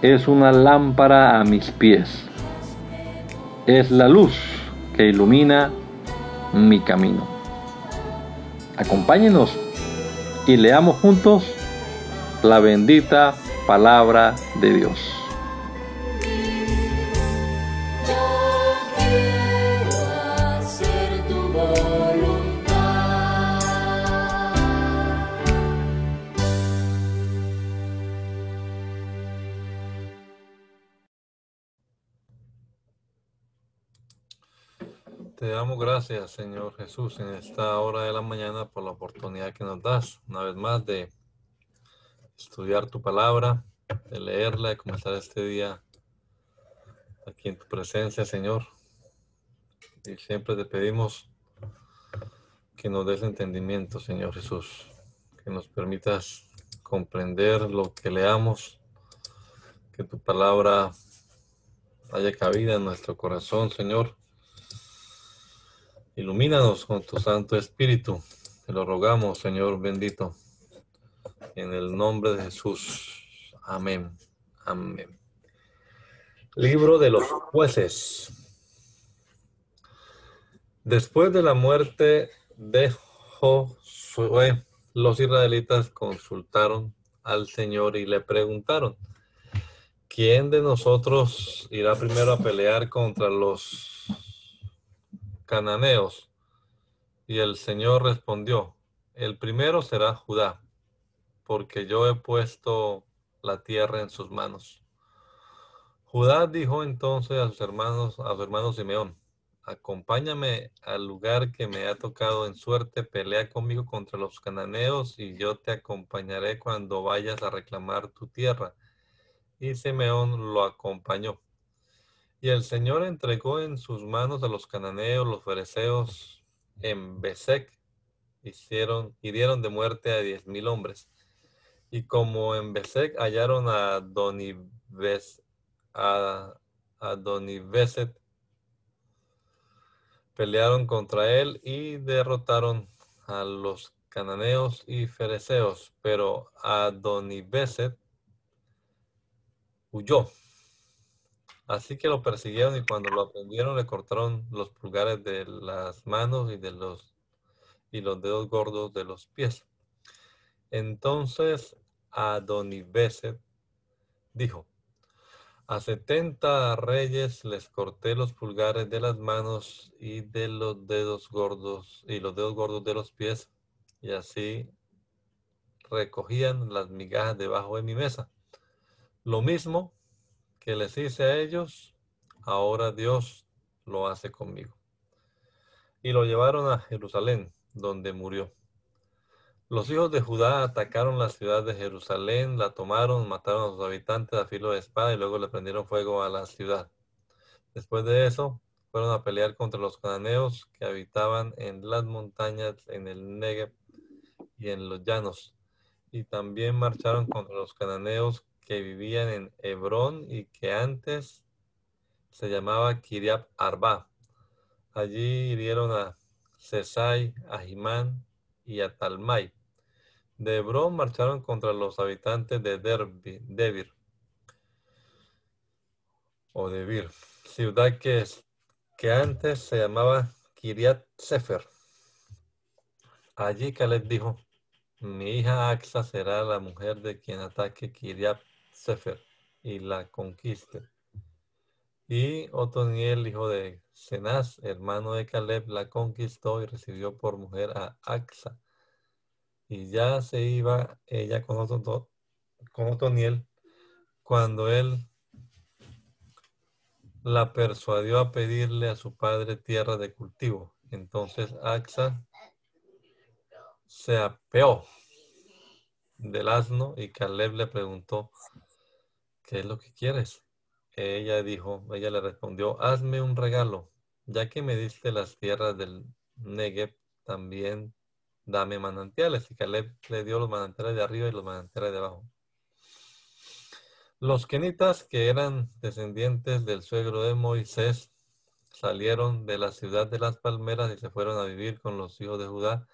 Es una lámpara a mis pies. Es la luz que ilumina mi camino. Acompáñenos y leamos juntos la bendita palabra de Dios. Damos gracias, Señor Jesús, en esta hora de la mañana por la oportunidad que nos das, una vez más, de estudiar tu palabra, de leerla, de comenzar este día aquí en tu presencia, Señor. Y siempre te pedimos que nos des entendimiento, Señor Jesús, que nos permitas comprender lo que leamos, que tu palabra haya cabida en nuestro corazón, Señor Ilumínanos con tu Santo Espíritu. Te lo rogamos, Señor bendito. En el nombre de Jesús. Amén. Amén. Libro de los jueces. Después de la muerte de Josué, los israelitas consultaron al Señor y le preguntaron, ¿quién de nosotros irá primero a pelear contra los cananeos. Y el Señor respondió, el primero será Judá, porque yo he puesto la tierra en sus manos. Judá dijo entonces a sus hermanos, a su hermano Simeón, acompáñame al lugar que me ha tocado en suerte, pelea conmigo contra los cananeos y yo te acompañaré cuando vayas a reclamar tu tierra. Y Simeón lo acompañó. Y el Señor entregó en sus manos a los cananeos, los fereceos, en Besec, hicieron, hirieron de muerte a diez mil hombres. Y como en Besec hallaron a Donives, a, a Doniveset, pelearon contra él y derrotaron a los cananeos y fereceos, pero a Doniveset huyó Así que lo persiguieron y cuando lo aprendieron le cortaron los pulgares de las manos y de los y los dedos gordos de los pies. Entonces Adonibeset dijo, a setenta reyes les corté los pulgares de las manos y de los dedos gordos y los dedos gordos de los pies, y así recogían las migajas debajo de mi mesa. Lo mismo que les hice a ellos, ahora Dios lo hace conmigo. Y lo llevaron a Jerusalén, donde murió. Los hijos de Judá atacaron la ciudad de Jerusalén, la tomaron, mataron a sus habitantes a filo de espada y luego le prendieron fuego a la ciudad. Después de eso, fueron a pelear contra los cananeos que habitaban en las montañas, en el Negev y en los llanos. Y también marcharon contra los cananeos que vivían en Hebrón y que antes se llamaba Kiriab Arba. Allí hirieron a Sesai, a Jimán y a Talmai. De Hebrón marcharon contra los habitantes de Derbi, Debir o Debir, ciudad que, que antes se llamaba Kiriat Sefer. Allí Caleb dijo, mi hija Axa será la mujer de quien ataque Kiriat Sefer y la conquiste. Y Otoniel, hijo de Cenaz, hermano de Caleb, la conquistó y recibió por mujer a Axa. Y ya se iba ella con, con Otoniel cuando él la persuadió a pedirle a su padre tierra de cultivo. Entonces Axa se apeó del asno y Caleb le preguntó, ¿qué es lo que quieres? Ella dijo, ella le respondió, hazme un regalo, ya que me diste las tierras del Negev, también dame manantiales. Y Caleb le dio los manantiales de arriba y los manantiales de abajo. Los kenitas, que eran descendientes del suegro de Moisés, salieron de la ciudad de las palmeras y se fueron a vivir con los hijos de Judá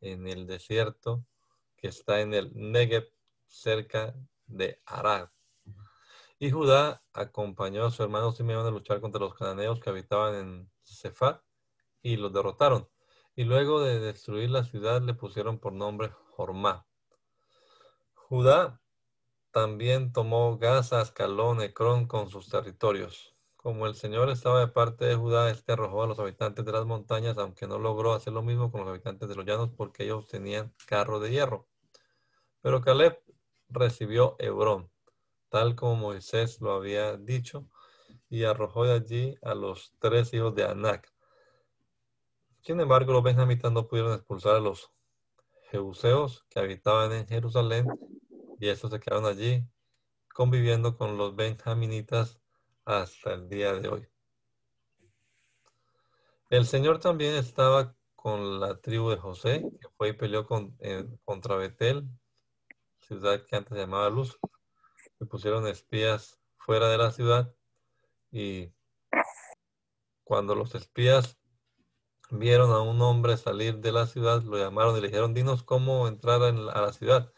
en el desierto que está en el Negev cerca de Arad. Y Judá acompañó a su hermano Simeón a luchar contra los cananeos que habitaban en Cefat y los derrotaron. Y luego de destruir la ciudad le pusieron por nombre Jormá. Judá también tomó Gaza, Ascalón, Ecrón con sus territorios. Como el Señor estaba de parte de Judá, este arrojó a los habitantes de las montañas, aunque no logró hacer lo mismo con los habitantes de los llanos porque ellos tenían carro de hierro. Pero Caleb recibió Hebrón, tal como Moisés lo había dicho, y arrojó de allí a los tres hijos de Anac. Sin embargo, los benjamitas no pudieron expulsar a los jebuseos que habitaban en Jerusalén, y estos se quedaron allí conviviendo con los benjaminitas hasta el día de hoy. El Señor también estaba con la tribu de José, que fue y peleó eh, contra Betel, ciudad que antes llamaba Luz. Pusieron espías fuera de la ciudad y cuando los espías vieron a un hombre salir de la ciudad, lo llamaron y le dijeron, dinos cómo entrar a la ciudad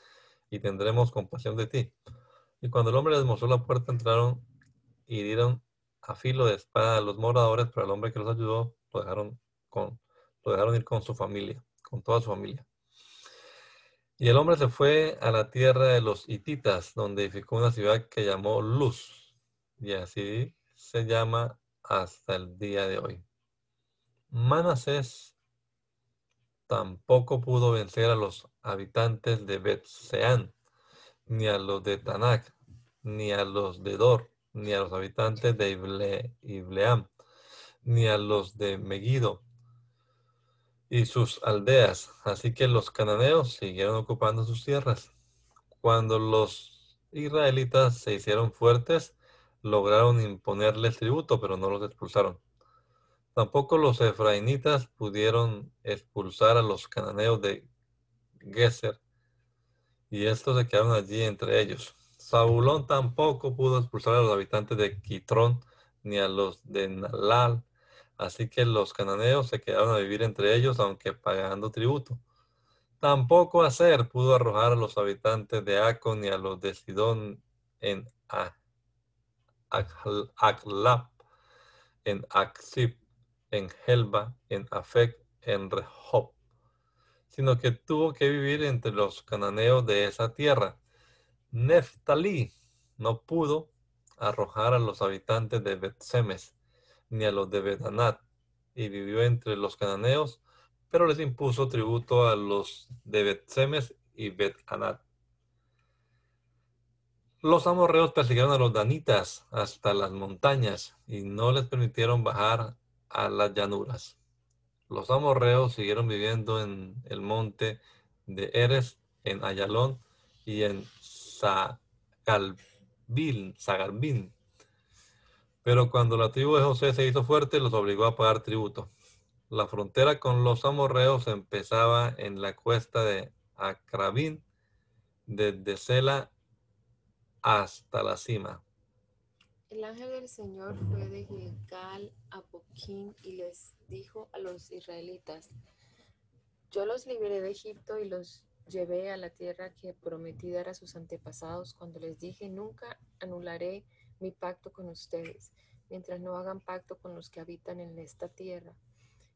y tendremos compasión de ti. Y cuando el hombre les mostró la puerta, entraron y dieron a filo de espada a los moradores, pero el hombre que los ayudó lo dejaron, con, lo dejaron ir con su familia, con toda su familia. Y el hombre se fue a la tierra de los hititas, donde edificó una ciudad que llamó Luz, y así se llama hasta el día de hoy. Manasés tampoco pudo vencer a los habitantes de Bet-Seán, ni a los de Tanak, ni a los de Dor, ni a los habitantes de Ibleam, ni a los de Megiddo y sus aldeas. Así que los cananeos siguieron ocupando sus tierras. Cuando los israelitas se hicieron fuertes, lograron imponerles tributo, pero no los expulsaron. Tampoco los efraínitas pudieron expulsar a los cananeos de Geser, y estos se quedaron allí entre ellos. Zabulón tampoco pudo expulsar a los habitantes de Quitrón ni a los de Nalal, así que los cananeos se quedaron a vivir entre ellos, aunque pagando tributo. Tampoco Aser pudo arrojar a los habitantes de Acon ni a los de Sidón en Aklap, en Aksib, en Helba, en Afek, en Rehob, sino que tuvo que vivir entre los cananeos de esa tierra Neftalí no pudo arrojar a los habitantes de Bet-Semes ni a los de Betanat y vivió entre los cananeos, pero les impuso tributo a los de Bet-Semes y Bet-Anat. Los amorreos persiguieron a los danitas hasta las montañas y no les permitieron bajar a las llanuras. Los amorreos siguieron viviendo en el monte de Eres, en Ayalón y en Sagalbín, Pero cuando la tribu de José se hizo fuerte, los obligó a pagar tributo. La frontera con los amorreos empezaba en la cuesta de Acrabín, desde Sela hasta la cima. El ángel del Señor fue de Gilgal a Boquín y les dijo a los israelitas, yo los liberé de Egipto y los llevé a la tierra que prometí dar a sus antepasados cuando les dije, nunca anularé mi pacto con ustedes, mientras no hagan pacto con los que habitan en esta tierra.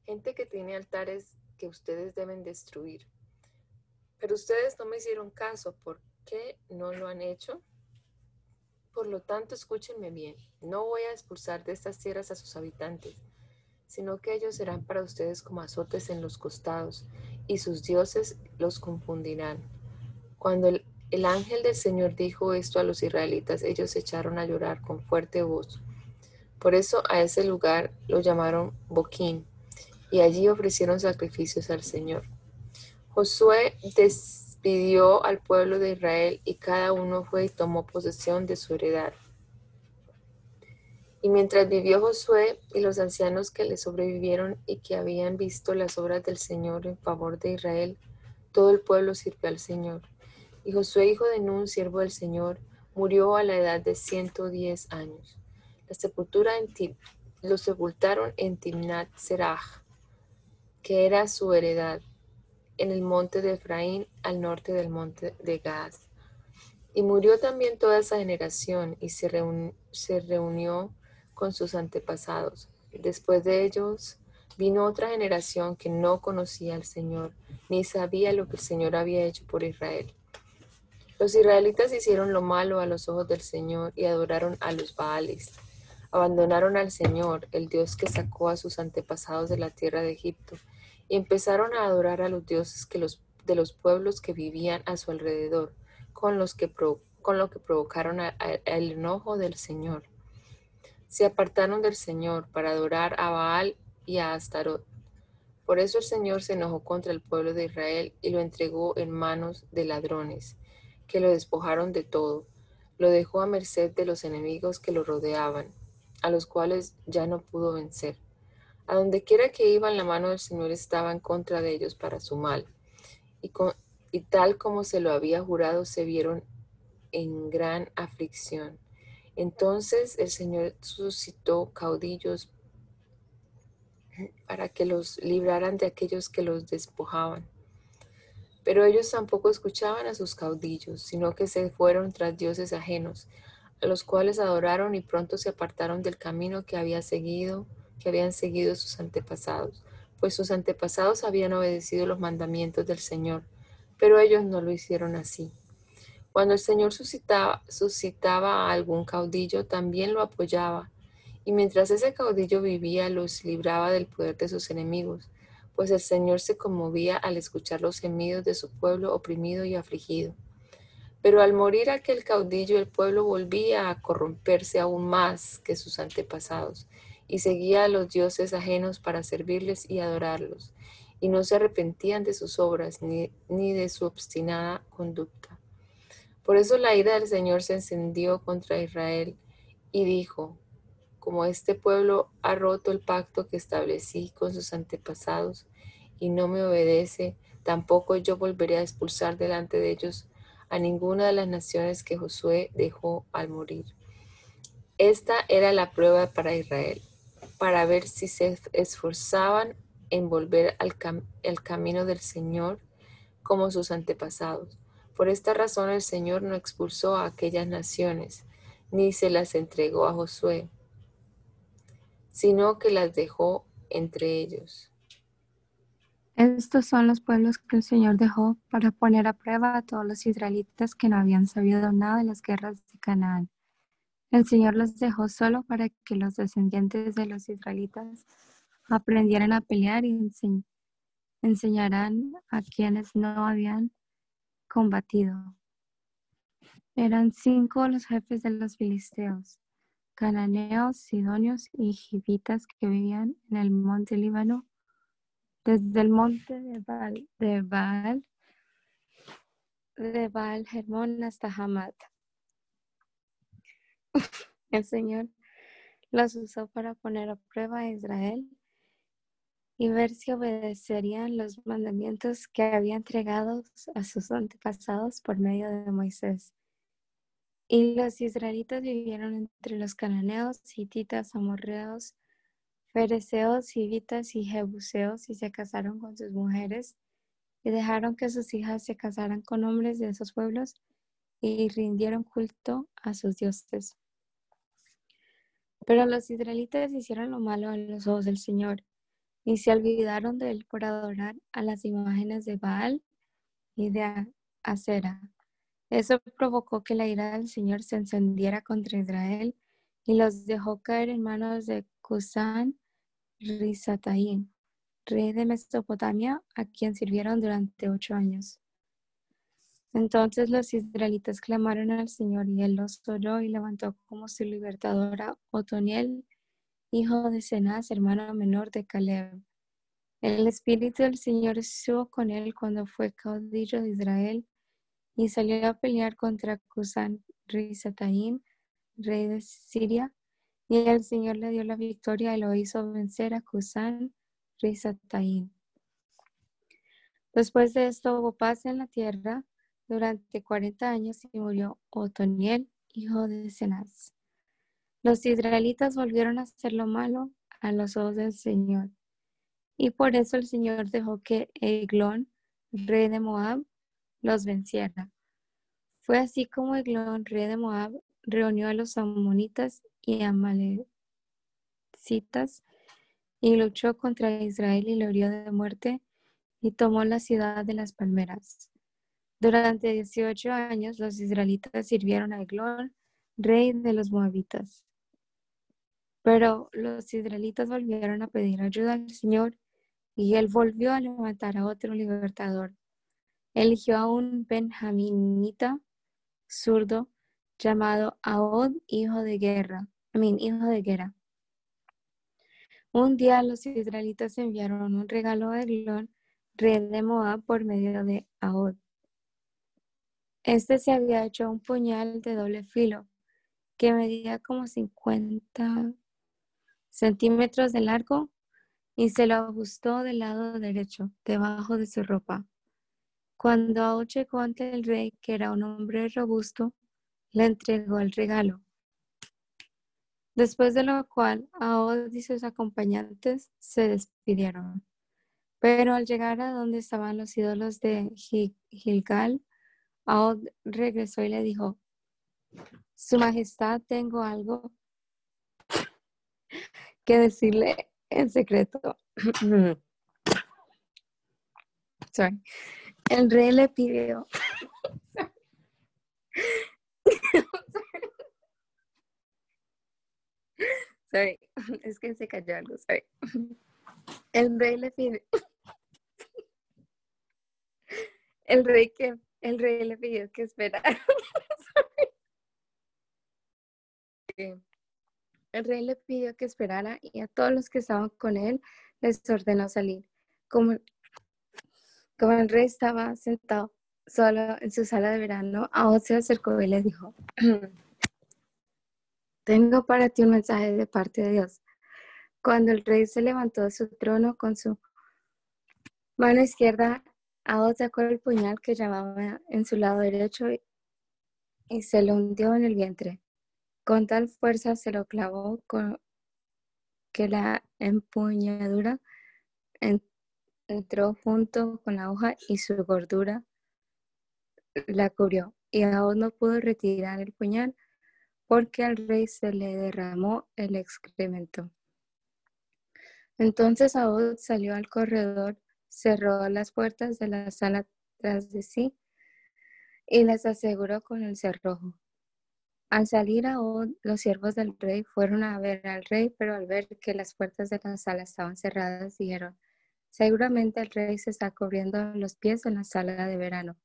Gente que tiene altares que ustedes deben destruir. Pero ustedes no me hicieron caso. ¿Por qué no lo han hecho? Por lo tanto, escúchenme bien. No voy a expulsar de estas tierras a sus habitantes, sino que ellos serán para ustedes como azotes en los costados y sus dioses los confundirán. Cuando el, ángel del Señor dijo esto a los israelitas, ellos se echaron a llorar con fuerte voz. Por eso a ese lugar lo llamaron Boquín, y allí ofrecieron sacrificios al Señor. Josué despidió al pueblo de Israel y cada uno fue y tomó posesión de su heredad. Y mientras vivió Josué y los ancianos que le sobrevivieron y que habían visto las obras del Señor en favor de Israel, todo el pueblo sirvió al Señor. Y Josué, hijo de Nun, siervo del Señor, murió a la edad de 110 años. La sepultura en Tib, lo sepultaron en Timnat Serach, que era su heredad, en el monte de Efraín, al norte del monte de Gaz. Y murió también toda esa generación y se reunió con sus antepasados. Después de ellos vino otra generación que no conocía al Señor, ni sabía lo que el Señor había hecho por Israel. Los israelitas hicieron lo malo a los ojos del Señor y adoraron a los Baales. Abandonaron al Señor, el Dios que sacó a sus antepasados de la tierra de Egipto, y empezaron a adorar a los dioses que los, de los pueblos que vivían a su alrededor, con, los que, con lo que provocaron el enojo del Señor. Se apartaron del Señor para adorar a Baal y a Astarot. Por eso el Señor se enojó contra el pueblo de Israel y lo entregó en manos de ladrones, que lo despojaron de todo. Lo dejó a merced de los enemigos que lo rodeaban, a los cuales ya no pudo vencer. A donde quiera que iban, la mano del Señor estaba en contra de ellos para su mal. Y, y tal como se lo había jurado, se vieron en gran aflicción. Entonces el Señor suscitó caudillos para que los libraran de aquellos que los despojaban. Pero ellos tampoco escuchaban a sus caudillos, sino que se fueron tras dioses ajenos, a los cuales adoraron y pronto se apartaron del camino que había seguido, que habían seguido sus antepasados, pues sus antepasados habían obedecido los mandamientos del Señor, pero ellos no lo hicieron así. Cuando el Señor suscitaba, suscitaba a algún caudillo, también lo apoyaba y mientras ese caudillo vivía, los libraba del poder de sus enemigos, pues el Señor se conmovía al escuchar los gemidos de su pueblo oprimido y afligido. Pero al morir aquel caudillo, el pueblo volvía a corromperse aún más que sus antepasados, y seguía a los dioses ajenos para servirles y adorarlos, y no se arrepentían de sus obras ni, ni de su obstinada conducta. Por eso la ira del Señor se encendió contra Israel, y dijo, como este pueblo ha roto el pacto que establecí con sus antepasados y no me obedece, tampoco yo volveré a expulsar delante de ellos a ninguna de las naciones que Josué dejó al morir. Esta era la prueba para Israel, para ver si se esforzaban en volver al el camino del Señor como sus antepasados. Por esta razón el Señor no expulsó a aquellas naciones, ni se las entregó a Josué, sino que las dejó entre ellos. Estos son los pueblos que el Señor dejó para poner a prueba a todos los israelitas que no habían sabido nada de las guerras de Canaán. El Señor los dejó solo para que los descendientes de los israelitas aprendieran a pelear y enseñaran a quienes no habían combatido. Eran cinco los jefes de los filisteos cananeos, sidonios y gibitas que vivían en el monte Líbano, desde el monte de Baal, de Baal, de Baal Hermón hasta Hamad. El Señor los usó para poner a prueba a Israel y ver si obedecerían los mandamientos que había entregado a sus antepasados por medio de Moisés. Y los israelitas vivieron entre los cananeos, hititas, amorreos, fereceos, hivitas y jebuseos y se casaron con sus mujeres y dejaron que sus hijas se casaran con hombres de esos pueblos y rindieron culto a sus dioses. Pero los israelitas hicieron lo malo a los ojos del Señor y se olvidaron de él por adorar a las imágenes de Baal y de Acera eso provocó que la ira del Señor se encendiera contra Israel y los dejó caer en manos de Cusán Rizataim, rey de Mesopotamia, a quien sirvieron durante ocho años. Entonces los israelitas clamaron al Señor y él los oyó y levantó como su libertadora Otoniel, hijo de Cenaz, hermano menor de Caleb. El espíritu del Señor estuvo con él cuando fue caudillo de Israel y salió a pelear contra Cusán Rizataim, rey de Siria, y el Señor le dio la victoria y lo hizo vencer a Cusán Rizataim. Después de esto hubo paz en la tierra durante 40 años y murió Otoniel, hijo de Cenaz. Los israelitas volvieron a hacer lo malo a los ojos del Señor. Y por eso el Señor dejó que Eglón, rey de Moab, los venciera. Fue así como Eglón, rey de Moab, reunió a los amonitas y amalecitas y luchó contra Israel y lo hirió de muerte y tomó la ciudad de las palmeras. Durante 18 años los israelitas sirvieron a Eglón, rey de los moabitas. Pero los israelitas volvieron a pedir ayuda al Señor y él volvió a levantar a otro libertador. Eligió a un benjaminita zurdo llamado Ahod, hijo de guerra, hijo de guerra. Un día los israelitas enviaron un regalo a Eglón, rey de Moab, por medio de Ahod. Este se había hecho un puñal de doble filo que medía como 50 centímetros de largo y se lo ajustó del lado derecho, debajo de su ropa. Cuando llegó ante el rey, que era un hombre robusto, le entregó el regalo. Después de lo cual, Ahod y sus acompañantes se despidieron. Pero al llegar a donde estaban los ídolos de Gilgal, Ahod regresó y le dijo, Su Majestad, tengo algo que decirle en secreto. Sorry. El rey le pidió. Sorry, es que se cayó algo, sorry. El rey le pidió. El rey que el rey le pidió que esperara. el rey le pidió que esperara y a todos los que estaban con él les ordenó salir. Como, como el rey estaba sentado solo en su sala de verano, a se acercó y le dijo, tengo para ti un mensaje de parte de Dios. Cuando el rey se levantó de su trono con su mano izquierda Ahod sacó el puñal que llevaba en su lado derecho y, se lo hundió en el vientre. Con tal fuerza se lo clavó que la empuñadura entró junto con la hoja y su gordura la cubrió. Y Ahod no pudo retirar el puñal porque al rey se le derramó el excremento. Entonces Ahod salió al corredor cerró las puertas de la sala tras de sí y las aseguró con el cerrojo. Al salir aún, los siervos del rey fueron a ver al rey, pero al ver que las puertas de la sala estaban cerradas, dijeron, seguramente el rey se está cubriendo los pies en la sala de verano.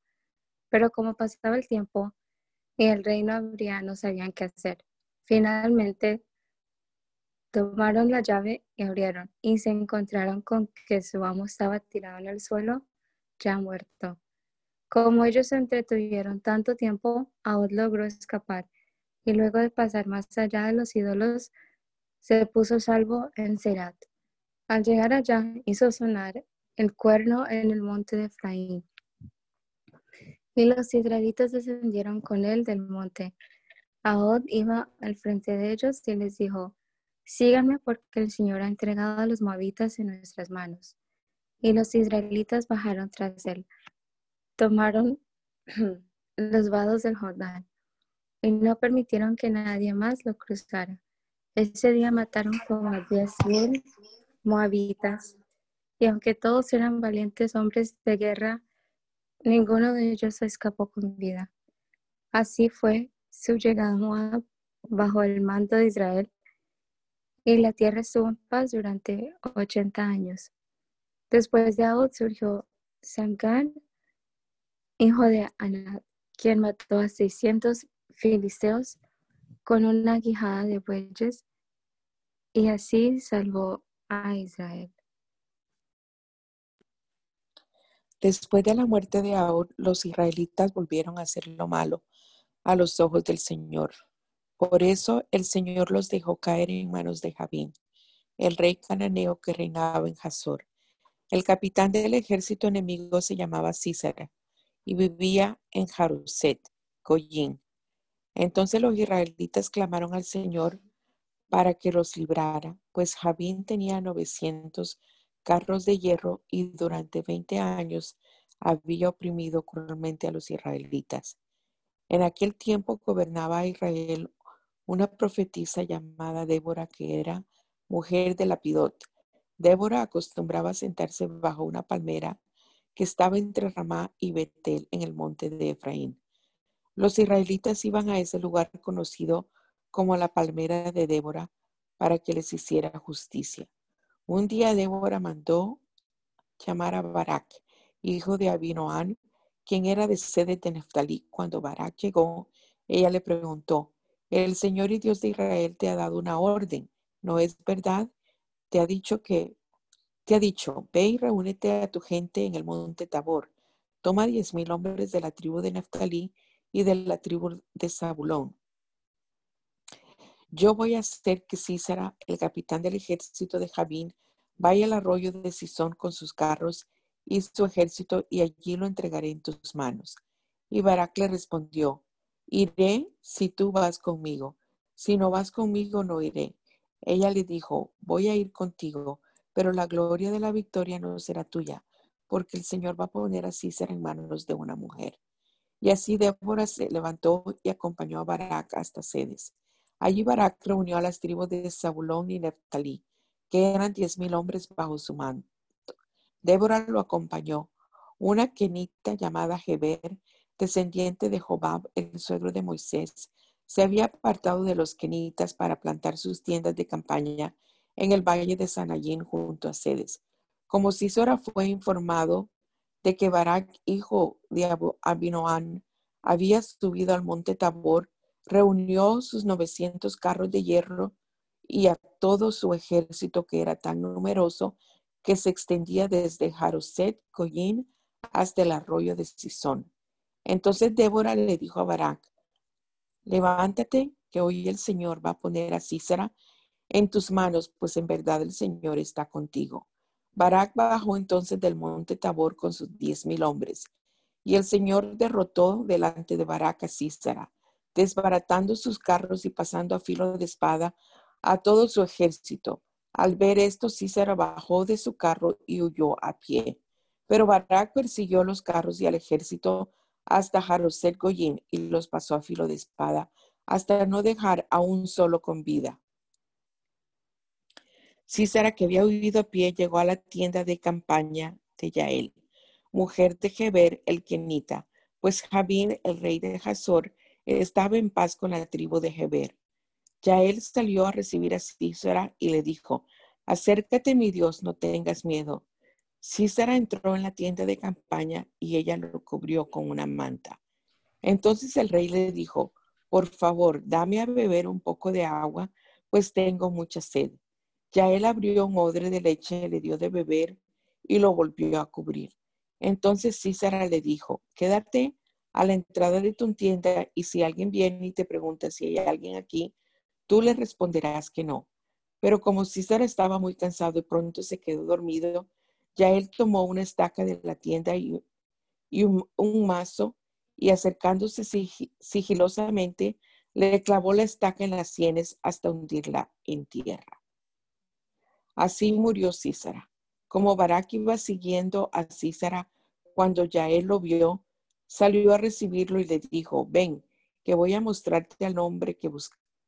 Pero como pasaba el tiempo y el rey no habría, no sabían qué hacer. Finalmente Tomaron la llave y abrieron, y se encontraron con que su amo estaba tirado en el suelo, ya muerto. Como ellos se entretuvieron tanto tiempo, Aud logró escapar, y luego de pasar más allá de los ídolos, se puso salvo en Serat. Al llegar allá, hizo sonar el cuerno en el monte de Efraín. Y los israelitas descendieron con él del monte. Aod iba al frente de ellos y les dijo, Síganme porque el Señor ha entregado a los moabitas en nuestras manos. Y los israelitas bajaron tras él. Tomaron los vados del Jordán y no permitieron que nadie más lo cruzara. Ese día mataron como a diez moabitas. Y aunque todos eran valientes hombres de guerra, ninguno de ellos escapó con vida. Así fue su llegada a Moab bajo el manto de Israel y la tierra estuvo en paz durante 80 años. Después de Ahud surgió Samgan, hijo de Anad, quien mató a 600 filisteos con una guijada de bueyes y así salvó a Israel. Después de la muerte de Ahud, los israelitas volvieron a hacer lo malo a los ojos del Señor. Por eso el Señor los dejó caer en manos de Jabín, el rey cananeo que reinaba en Hazor. El capitán del ejército enemigo se llamaba Císara y vivía en Jaruset, Goyín. Entonces los israelitas clamaron al Señor para que los librara, pues Jabín tenía 900 carros de hierro y durante 20 años había oprimido cruelmente a los israelitas. En aquel tiempo gobernaba a Israel una profetisa llamada Débora, que era mujer de Lapidot. Débora acostumbraba sentarse bajo una palmera que estaba entre Ramá y Betel en el monte de Efraín. Los israelitas iban a ese lugar conocido como la palmera de Débora para que les hiciera justicia. Un día Débora mandó llamar a Barak, hijo de Abinoán, quien era de sede de Neftalí. Cuando Barak llegó, ella le preguntó, el Señor y Dios de Israel te ha dado una orden, ¿no es verdad? Te ha dicho que, te ha dicho, ve y reúnete a tu gente en el monte Tabor. Toma diez mil hombres de la tribu de Neftalí y de la tribu de Zabulón. Yo voy a hacer que Císara, el capitán del ejército de Javín, vaya al arroyo de Sison con sus carros y su ejército, y allí lo entregaré en tus manos. Y Barak le respondió, Iré si tú vas conmigo. Si no vas conmigo, no iré. Ella le dijo, voy a ir contigo, pero la gloria de la victoria no será tuya, porque el Señor va a poner a Císara en manos de una mujer. Y así Débora se levantó y acompañó a Barak hasta Sedes. Allí Barak reunió a las tribus de Zabulón y Neftalí, que eran diez mil hombres bajo su manto. Débora lo acompañó. Una kenita llamada Heber descendiente de Jobab, el suegro de Moisés, se había apartado de los kenitas para plantar sus tiendas de campaña en el valle de Sanayín junto a Sedes. Como Sisora fue informado de que Barak, hijo de Abinoán, había subido al monte Tabor, reunió sus 900 carros de hierro y a todo su ejército que era tan numeroso que se extendía desde Jaroset, Goyín, hasta el arroyo de Sison. Entonces Débora le dijo a Barak, levántate, que hoy el Señor va a poner a Císara en tus manos, pues en verdad el Señor está contigo. Barak bajó entonces del monte Tabor con sus diez mil hombres, y el Señor derrotó delante de Barak a Císara, desbaratando sus carros y pasando a filo de espada a todo su ejército. Al ver esto, Císara bajó de su carro y huyó a pie. Pero Barak persiguió los carros y al ejército hasta Jaroset Goyim y los pasó a filo de espada hasta no dejar a un solo con vida. Císara, que había huido a pie, llegó a la tienda de campaña de Yael, mujer de Heber el Kenita, pues Jabín, el rey de Hazor, estaba en paz con la tribu de Heber. Yael salió a recibir a Císara y le dijo, acércate mi Dios, no tengas miedo. Císara entró en la tienda de campaña y ella lo cubrió con una manta. Entonces el rey le dijo, por favor, dame a beber un poco de agua, pues tengo mucha sed. Ya él abrió un odre de leche, le dio de beber y lo volvió a cubrir. Entonces Císara le dijo, quédate a la entrada de tu tienda y si alguien viene y te pregunta si hay alguien aquí, tú le responderás que no. Pero como Císara estaba muy cansado y pronto se quedó dormido, ya él tomó una estaca de la tienda y, un, mazo y acercándose sigilosamente, le clavó la estaca en las sienes hasta hundirla en tierra. Así murió Císara. Como Barak iba siguiendo a Císara, cuando ya él lo vio, salió a recibirlo y le dijo, ven, que voy a mostrarte al hombre que,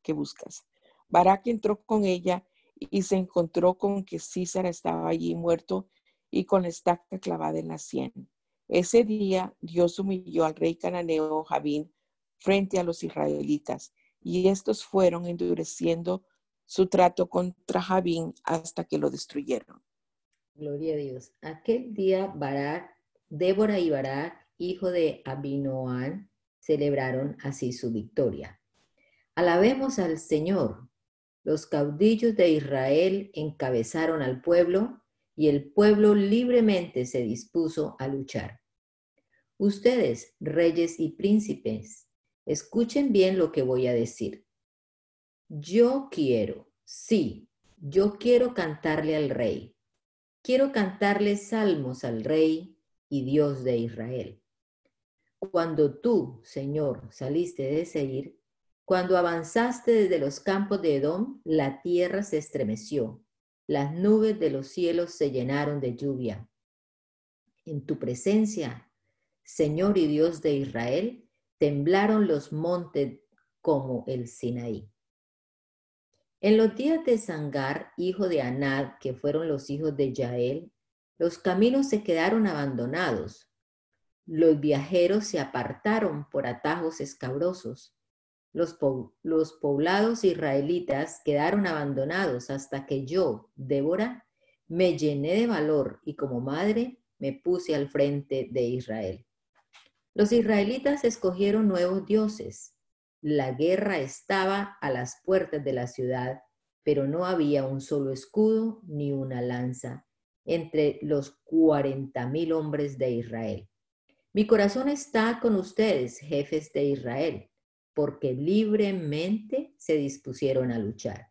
que buscas. Barak entró con ella y se encontró con que Císara estaba allí muerto y con la estaca clavada en la sien. Ese día Dios humilló al rey cananeo Javín frente a los israelitas y estos fueron endureciendo su trato contra Javín hasta que lo destruyeron. Gloria a Dios. Aquel día Barak, Débora y Barak, hijo de Abinoán, celebraron así su victoria. Alabemos al Señor. Los caudillos de Israel encabezaron al pueblo y el pueblo libremente se dispuso a luchar. Ustedes, reyes y príncipes, escuchen bien lo que voy a decir. Yo quiero, sí, yo quiero cantarle al rey. Quiero cantarle salmos al rey y Dios de Israel. Cuando tú, Señor, saliste de Seir, cuando avanzaste desde los campos de Edom, la tierra se estremeció las nubes de los cielos se llenaron de lluvia. En tu presencia, Señor y Dios de Israel, temblaron los montes como el Sinaí. En los días de Sangar, hijo de Anad, que fueron los hijos de Yael, los caminos se quedaron abandonados. Los viajeros se apartaron por atajos escabrosos. Los, poblados israelitas quedaron abandonados hasta que yo, Débora, me llené de valor y como madre me puse al frente de Israel. Los israelitas escogieron nuevos dioses. La guerra estaba a las puertas de la ciudad, pero no había un solo escudo ni una lanza entre los cuarenta mil hombres de Israel. Mi corazón está con ustedes, jefes de Israel, porque libremente se dispusieron a luchar.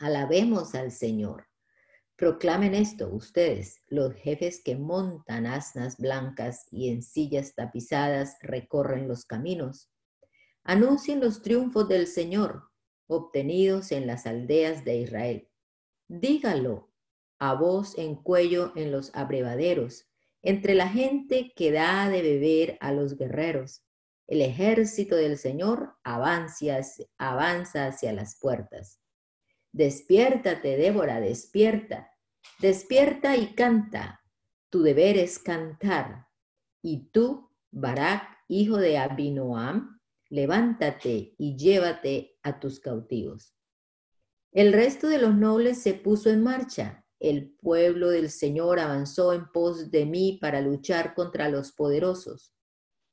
Alabemos al Señor. Proclamen esto ustedes, los jefes que montan asnas blancas y en sillas tapizadas recorren los caminos. Anuncien los triunfos del Señor, obtenidos en las aldeas de Israel. Dígalo a voz en cuello en los abrevaderos, entre la gente que da de beber a los guerreros. El ejército del Señor avanza, hacia las puertas. Despiértate, Débora, despierta. Despierta y canta. Tu deber es cantar. Y tú, Barak, hijo de Abinoam, levántate y llévate a tus cautivos. El resto de los nobles se puso en marcha. El pueblo del Señor avanzó en pos de mí para luchar contra los poderosos.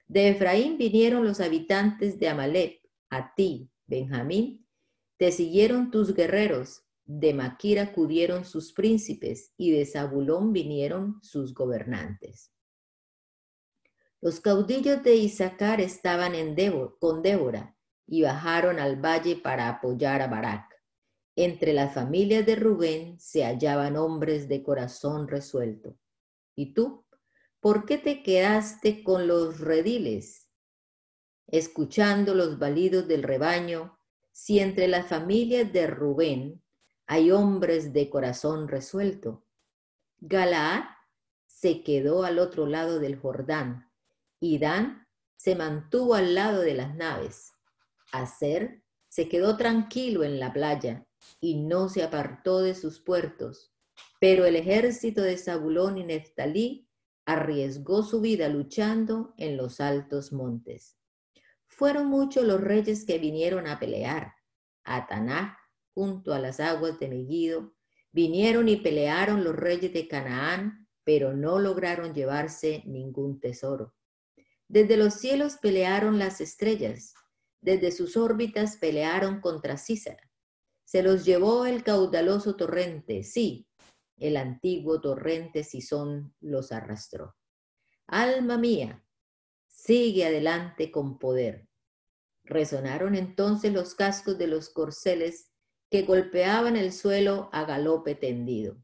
De Efraín vinieron los habitantes de Amalek. A ti, Benjamín, te siguieron tus guerreros, de Maquir acudieron sus príncipes y de Zabulón vinieron sus gobernantes. Los caudillos de Isaacar estaban con Débora y bajaron al valle para apoyar a Barak. Entre las familias de Rubén se hallaban hombres de corazón resuelto. ¿Y tú? ¿Por qué te quedaste con los rediles? Escuchando los balidos del rebaño, si entre las familias de Rubén hay hombres de corazón resuelto. Galaad se quedó al otro lado del Jordán y Dan se mantuvo al lado de las naves. Aser se quedó tranquilo en la playa y no se apartó de sus puertos, pero el ejército de Zabulón y Neftalí arriesgó su vida luchando en los altos montes. Fueron muchos los reyes que vinieron a pelear. A Tanaj, junto a las aguas de Megiddo, vinieron y pelearon los reyes de Canaán, pero no lograron llevarse ningún tesoro. Desde los cielos pelearon las estrellas, desde sus órbitas pelearon contra Císara. Se los llevó el caudaloso torrente, sí, el antiguo torrente Sison los arrastró. Alma mía, sigue adelante con poder. Resonaron entonces los cascos de los corceles que golpeaban el suelo a galope tendido.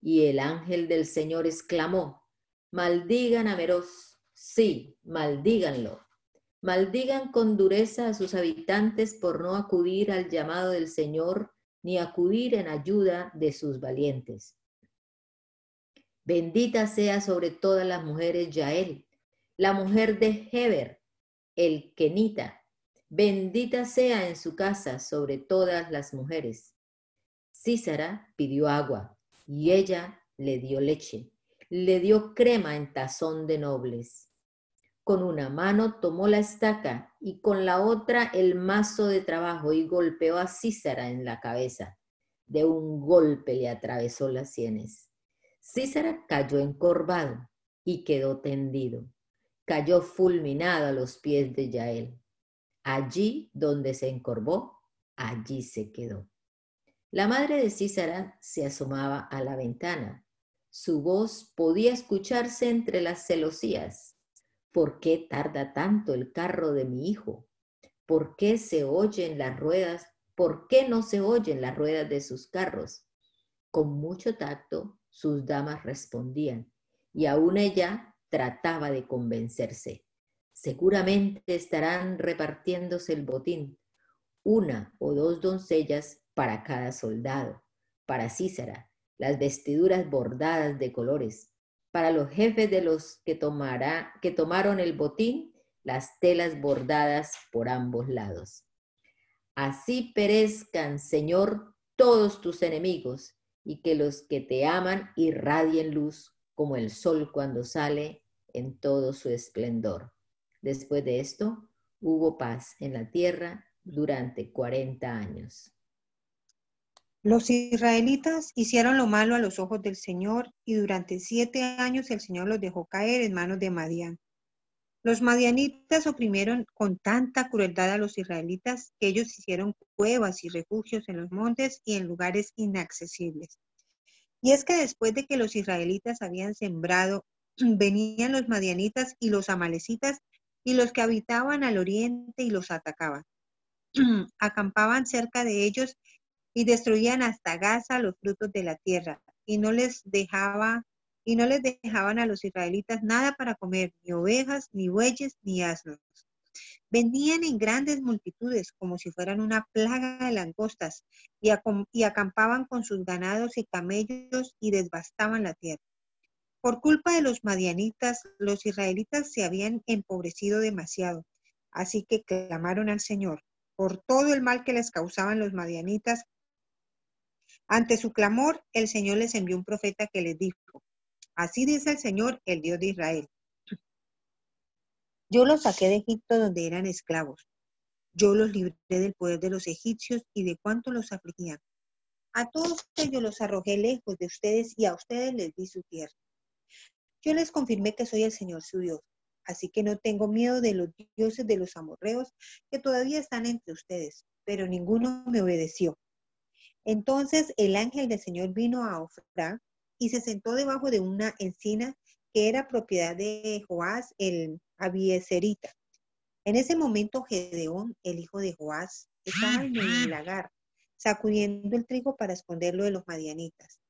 Y el ángel del Señor exclamó, maldigan a Meroz, sí, maldíganlo. Maldigan con dureza a sus habitantes por no acudir al llamado del Señor ni acudir en ayuda de sus valientes. Bendita sea sobre todas las mujeres Yael, la mujer de Heber, el Kenita, Bendita sea en su casa sobre todas las mujeres. Císara pidió agua y ella le dio leche, le dio crema en tazón de nobles. Con una mano tomó la estaca y con la otra el mazo de trabajo y golpeó a Císara en la cabeza. De un golpe le atravesó las sienes. Císara cayó encorvado y quedó tendido. Cayó fulminado a los pies de Yael. Allí donde se encorvó, allí se quedó. La madre de Císara se asomaba a la ventana. Su voz podía escucharse entre las celosías. ¿Por qué tarda tanto el carro de mi hijo? ¿Por qué se oyen las ruedas? ¿Por qué no se oyen las ruedas de sus carros? Con mucho tacto, sus damas respondían, y aún ella trataba de convencerse. Seguramente estarán repartiéndose el botín, una o dos doncellas para cada soldado, para Císara, las vestiduras bordadas de colores, para los jefes de los que, tomará, que tomaron el botín, las telas bordadas por ambos lados. Así perezcan, Señor, todos tus enemigos, y que los que te aman irradien luz como el sol cuando sale en todo su esplendor. Después de esto, hubo paz en la tierra durante 40 años. Los israelitas hicieron lo malo a los ojos del Señor y durante siete años el Señor los dejó caer en manos de Madián. Los madianitas oprimieron con tanta crueldad a los israelitas que ellos hicieron cuevas y refugios en los montes y en lugares inaccesibles. Y es que después de que los israelitas habían sembrado, venían los madianitas y los amalecitas y los que habitaban al oriente y los atacaban. Acampaban cerca de ellos y destruían hasta Gaza los frutos de la tierra y no les dejaba y no les dejaban a los israelitas nada para comer, ni ovejas, ni bueyes, ni asnos. Venían en grandes multitudes, como si fueran una plaga de langostas, y, y acampaban con sus ganados y camellos y desbastaban la tierra. Por culpa de los madianitas, los israelitas se habían empobrecido demasiado, así que clamaron al Señor por todo el mal que les causaban los madianitas ante su clamor, el Señor les envió un profeta que les dijo, así dice el Señor, el Dios de Israel. Yo los saqué de Egipto donde eran esclavos. Yo los libré del poder de los egipcios y de cuánto los afligían. A todos ellos los arrojé lejos de ustedes y a ustedes les di su tierra. Yo les confirmé que soy el Señor su Dios, así que no tengo miedo de los dioses de los amorreos que todavía están entre ustedes, pero ninguno me obedeció. Entonces el ángel del Señor vino a Ofra y se sentó debajo de una encina que era propiedad de Joás el Abieserita. En ese momento Gedeón, el hijo de Joás, estaba en el lagar, sacudiendo el trigo para esconderlo de los madianitas.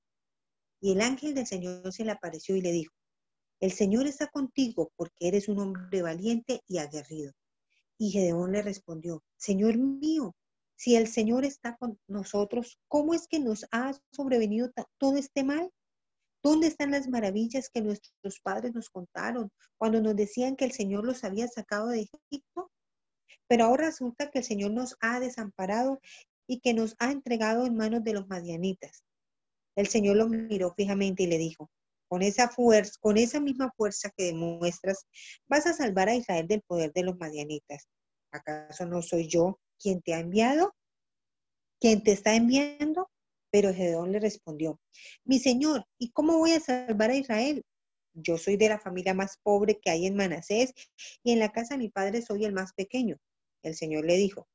Y el ángel del Señor se le apareció y le dijo, el Señor está contigo porque eres un hombre valiente y aguerrido. Y Gedeón le respondió, Señor mío, si el Señor está con nosotros, ¿cómo es que nos ha sobrevenido todo este mal? ¿Dónde están las maravillas que nuestros padres nos contaron cuando nos decían que el Señor los había sacado de Egipto? Pero ahora resulta que el Señor nos ha desamparado y que nos ha entregado en manos de los madianitas. El Señor lo miró fijamente y le dijo, con esa fuerza, con esa misma fuerza que demuestras, vas a salvar a Israel del poder de los madianitas. ¿Acaso no soy yo ¿quién te ha enviado? ¿Quién te está enviando? Pero Gedeón le respondió, mi señor, ¿y cómo voy a salvar a Israel? Yo soy de la familia más pobre que hay en Manasés y en la casa de mi padre soy el más pequeño. El Señor le dijo,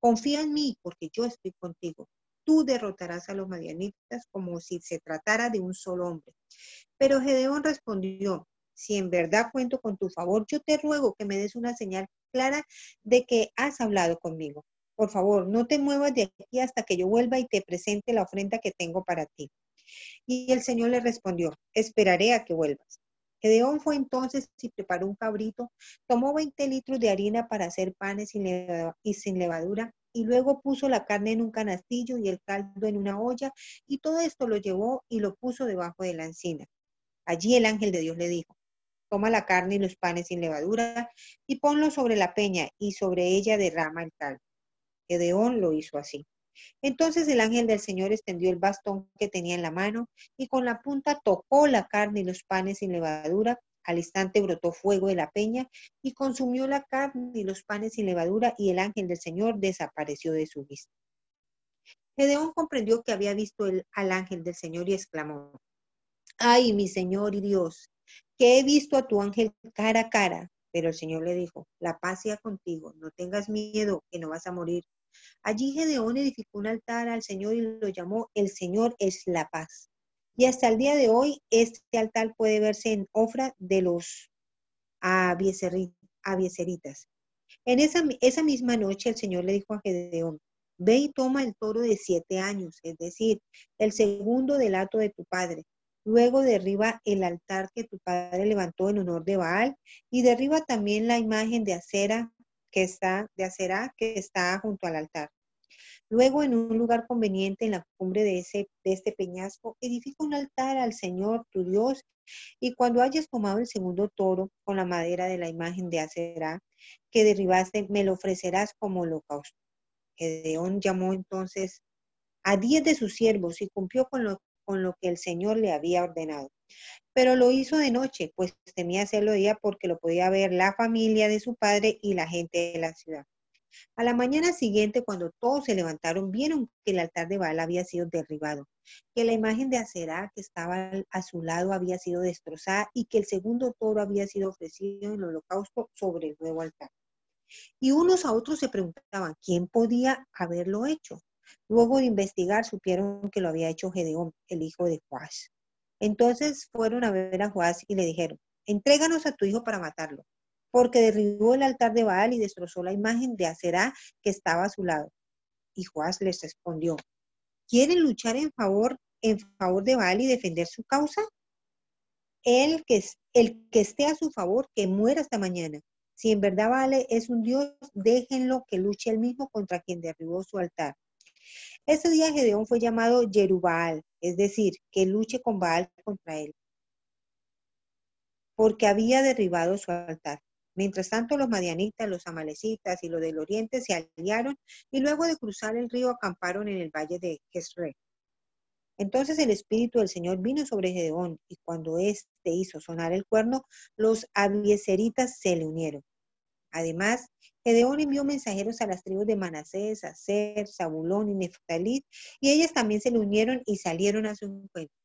confía en mí porque yo estoy contigo. Tú derrotarás a los madianitas como si se tratara de un solo hombre. Pero Gedeón respondió, si en verdad cuento con tu favor, yo te ruego que me des una señal clara de que has hablado conmigo. Por favor, no te muevas de aquí hasta que yo vuelva y te presente la ofrenda que tengo para ti. Y el Señor le respondió, esperaré a que vuelvas. Gedeón fue entonces y preparó un cabrito, tomó 20 litros de harina para hacer panes y sin levadura, y luego puso la carne en un canastillo y el caldo en una olla, y todo esto lo llevó y lo puso debajo de la encina. Allí el ángel de Dios le dijo, Toma la carne y los panes sin levadura y ponlo sobre la peña y sobre ella derrama el caldo. Gedeón lo hizo así. Entonces el ángel del Señor extendió el bastón que tenía en la mano y con la punta tocó la carne y los panes sin levadura. Al instante brotó fuego de la peña y consumió la carne y los panes sin levadura y el ángel del Señor desapareció de su vista. Gedeón comprendió que había visto al ángel del Señor y exclamó, ay, mi Señor y Dios, que he visto a tu ángel cara a cara. Pero el Señor le dijo, la paz sea contigo, no tengas miedo, que no vas a morir. Allí Gedeón edificó un altar al Señor y lo llamó El Señor es la paz. Y hasta el día de hoy este altar puede verse en Ofra de los abieseritas. En esa, esa misma noche el Señor le dijo a Gedeón, ve y toma el toro de siete años, es decir, el segundo del de tu padre, Luego derriba el altar que tu padre levantó en honor de Baal y derriba también la imagen de acera que está de acera que está junto al altar. Luego, en un lugar conveniente en la cumbre de, ese, de este peñasco, edifica un altar al Señor tu Dios, y cuando hayas tomado el segundo toro con la madera de la imagen de Aserá que derribaste, me lo ofrecerás como holocausto. Gedeón llamó entonces a diez de sus siervos y cumplió con lo, con lo que el Señor le había ordenado. Pero lo hizo de noche, pues temía hacerlo día porque lo podía ver la familia de su padre y la gente de la ciudad. A la mañana siguiente, cuando todos se levantaron, vieron que el altar de Baal había sido derribado, que la imagen de Aserá que estaba a su lado había sido destrozada y que el segundo toro había sido ofrecido en el holocausto sobre el nuevo altar. Y unos a otros se preguntaban, ¿quién podía haberlo hecho? Luego de investigar, supieron que lo había hecho Gedeón, el hijo de Joás. Entonces fueron a ver a Joás y le dijeron, entréganos a tu hijo para matarlo porque derribó el altar de Baal y destrozó la imagen de Aserá que estaba a su lado. Y Joás les respondió, ¿quieren luchar en favor, en favor de Baal y defender su causa? El que, el que esté a su favor, que muera esta mañana. Si en verdad Baal es un Dios, déjenlo que luche él mismo contra quien derribó su altar. Ese día Gedeón fue llamado Jerubal, es decir, que luche con Baal contra él, porque había derribado su altar. Mientras tanto, los madianitas, los amalecitas y los del oriente se aliaron y luego de cruzar el río acamparon en el valle de Jezreel. Entonces el Espíritu del Señor vino sobre Gedeón y cuando éste hizo sonar el cuerno, los abieseritas se le unieron. Además, Gedeón envió mensajeros a las tribus de Manasés, Aser, Zabulón y Neftalí, y ellas también se le unieron y salieron a su encuentro.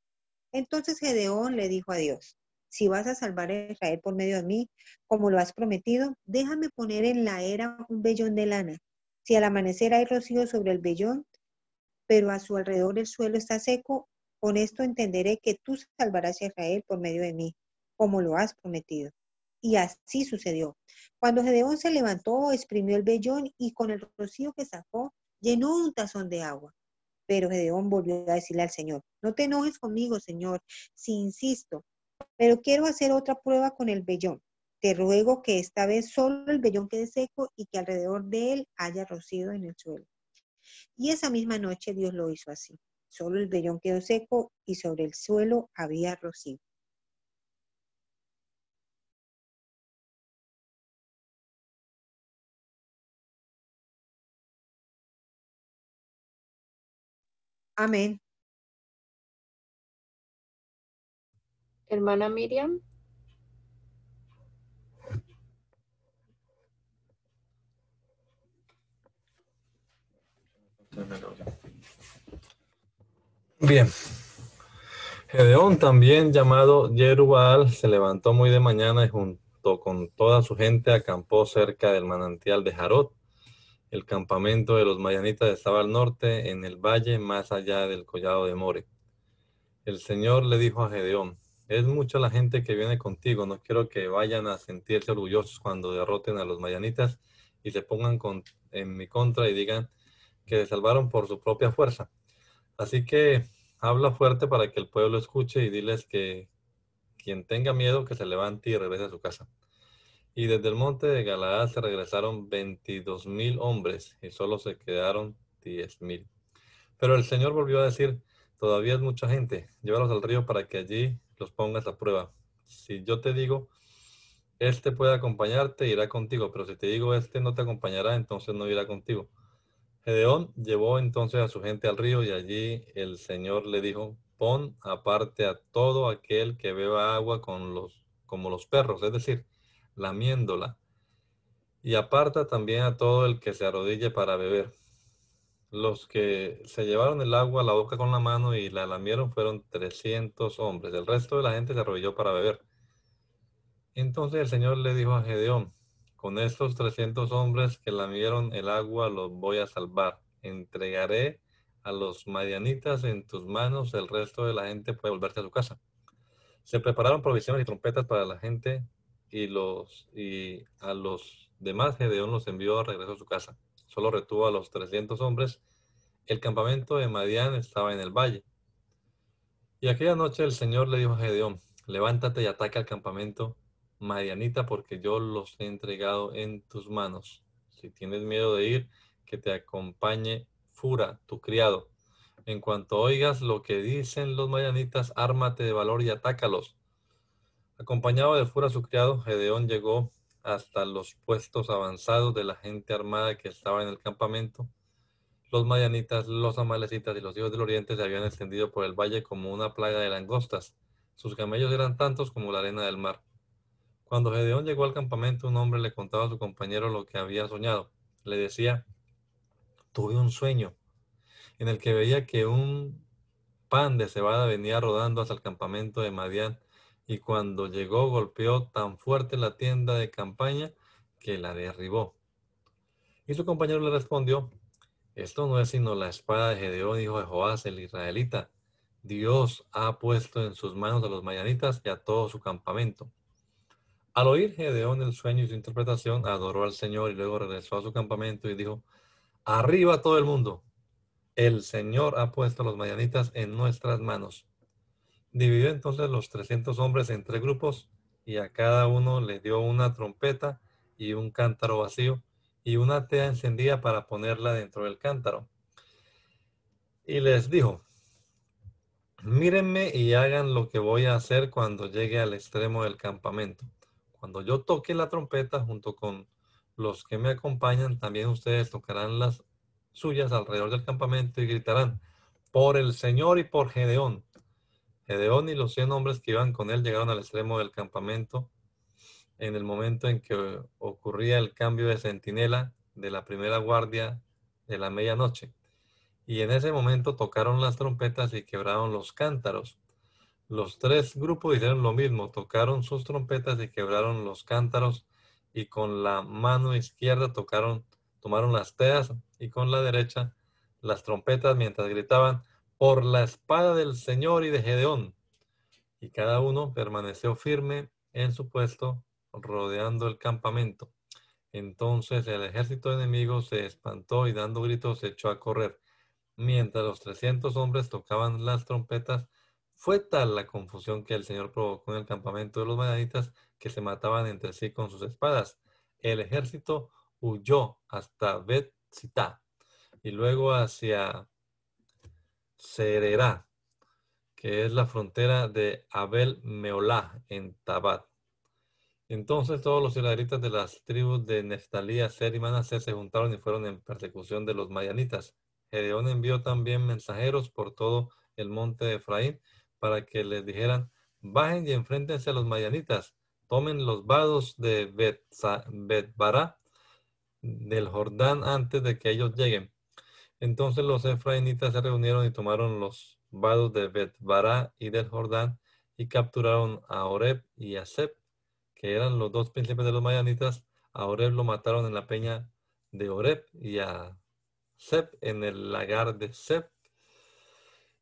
Entonces Gedeón le dijo a Dios, si vas a salvar a Israel por medio de mí, como lo has prometido, déjame poner en la era un vellón de lana. Si al amanecer hay rocío sobre el vellón, pero a su alrededor el suelo está seco, con esto entenderé que tú salvarás a Israel por medio de mí, como lo has prometido. Y así sucedió. Cuando Gedeón se levantó, exprimió el vellón y con el rocío que sacó, llenó un tazón de agua. Pero Gedeón volvió a decirle al Señor, no te enojes conmigo, Señor, si insisto, pero quiero hacer otra prueba con el vellón. Te ruego que esta vez solo el vellón quede seco y que alrededor de él haya rocío en el suelo. Y esa misma noche Dios lo hizo así. Solo el vellón quedó seco y sobre el suelo había rocío. Amén. Hermana Miriam. Bien. Gedeón, también llamado Jerubal, se levantó muy de mañana y junto con toda su gente acampó cerca del manantial de Jarot. El campamento de los mayanitas estaba al norte, en el valle, más allá del collado de More. El Señor le dijo a Gedeón, es mucha la gente que viene contigo. No quiero que vayan a sentirse orgullosos cuando derroten a los mayanitas y se pongan en mi contra y digan que se salvaron por su propia fuerza. Así que habla fuerte para que el pueblo escuche y diles que quien tenga miedo que se levante y regrese a su casa. Y desde el monte de Galaad se regresaron 22 mil hombres y solo se quedaron 10 mil. Pero el Señor volvió a decir, todavía es mucha gente, llévalos al río para que allí los pongas a prueba. Si yo te digo, este puede acompañarte, irá contigo, pero si te digo, este no te acompañará, entonces no irá contigo. Gedeón llevó entonces a su gente al río y allí el Señor le dijo, pon aparte a todo aquel que beba agua con los, como los perros, es decir, lamiéndola. Y aparta también a todo el que se arrodille para beber. Los que se llevaron el agua a la boca con la mano y la lamieron fueron 300 hombres. El resto de la gente se arrodilló para beber. Entonces el Señor le dijo a Gedeón, con estos 300 hombres que lamieron el agua los voy a salvar. Entregaré a los madianitas en tus manos, el resto de la gente puede volverse a su casa. Se prepararon provisiones y trompetas para la gente y, los, y a los demás Gedeón los envió a regreso a su casa solo retuvo a los 300 hombres. El campamento de Madián estaba en el valle. Y aquella noche el Señor le dijo a Gedeón, levántate y ataca al campamento Madianita porque yo los he entregado en tus manos. Si tienes miedo de ir, que te acompañe Fura, tu criado. En cuanto oigas lo que dicen los mayanitas, ármate de valor y atácalos. Acompañado de Fura, su criado, Gedeón llegó hasta los puestos avanzados de la gente armada que estaba en el campamento. Los mayanitas, los amalecitas y los hijos del oriente se habían extendido por el valle como una plaga de langostas. Sus camellos eran tantos como la arena del mar. Cuando Gedeón llegó al campamento, un hombre le contaba a su compañero lo que había soñado. Le decía, tuve un sueño en el que veía que un pan de cebada venía rodando hasta el campamento de Madián y cuando llegó golpeó tan fuerte la tienda de campaña que la derribó. Y su compañero le respondió, esto no es sino la espada de Gedeón, hijo de Joás, el israelita. Dios ha puesto en sus manos a los mayanitas y a todo su campamento. Al oír Gedeón el sueño y su interpretación, adoró al Señor y luego regresó a su campamento y dijo, arriba todo el mundo. El Señor ha puesto a los mayanitas en nuestras manos. Dividió entonces los trescientos hombres en tres grupos y a cada uno le dio una trompeta y un cántaro vacío y una tea encendida para ponerla dentro del cántaro. Y les dijo, mírenme y hagan lo que voy a hacer cuando llegue al extremo del campamento. Cuando yo toque la trompeta junto con los que me acompañan, también ustedes tocarán las suyas alrededor del campamento y gritarán, por el Señor y por Gedeón. Gedeón y los cien hombres que iban con él llegaron al extremo del campamento en el momento en que ocurría el cambio de centinela de la primera guardia de la medianoche. Y en ese momento tocaron las trompetas y quebraron los cántaros. Los tres grupos hicieron lo mismo, tocaron sus trompetas y quebraron los cántaros y con la mano izquierda tocaron, tomaron las teas y con la derecha las trompetas mientras gritaban, por la espada del Señor y de Gedeón. Y cada uno permaneció firme en su puesto, rodeando el campamento. Entonces el ejército enemigo se espantó y dando gritos se echó a correr. Mientras los trescientos hombres tocaban las trompetas, fue tal la confusión que el Señor provocó en el campamento de los madianitas que se mataban entre sí con sus espadas. El ejército huyó hasta bet y luego hacia Sererá, que es la frontera de Abel Meolá en Tabat. Entonces todos los israelitas de las tribus de Neftalí, Aser y Manasés se juntaron y fueron en persecución de los mayanitas. Gedeón envió también mensajeros por todo el monte de Efraín para que les dijeran, bajen y enfréntense a los mayanitas, tomen los vados de Betbara del Jordán antes de que ellos lleguen. Entonces los efraínitas se reunieron y tomaron los vados de Betbara y del Jordán y capturaron a Oreb y a Seb, que eran los dos príncipes de los mayanitas. A Oreb lo mataron en la peña de Oreb y a Seb en el lagar de Seb.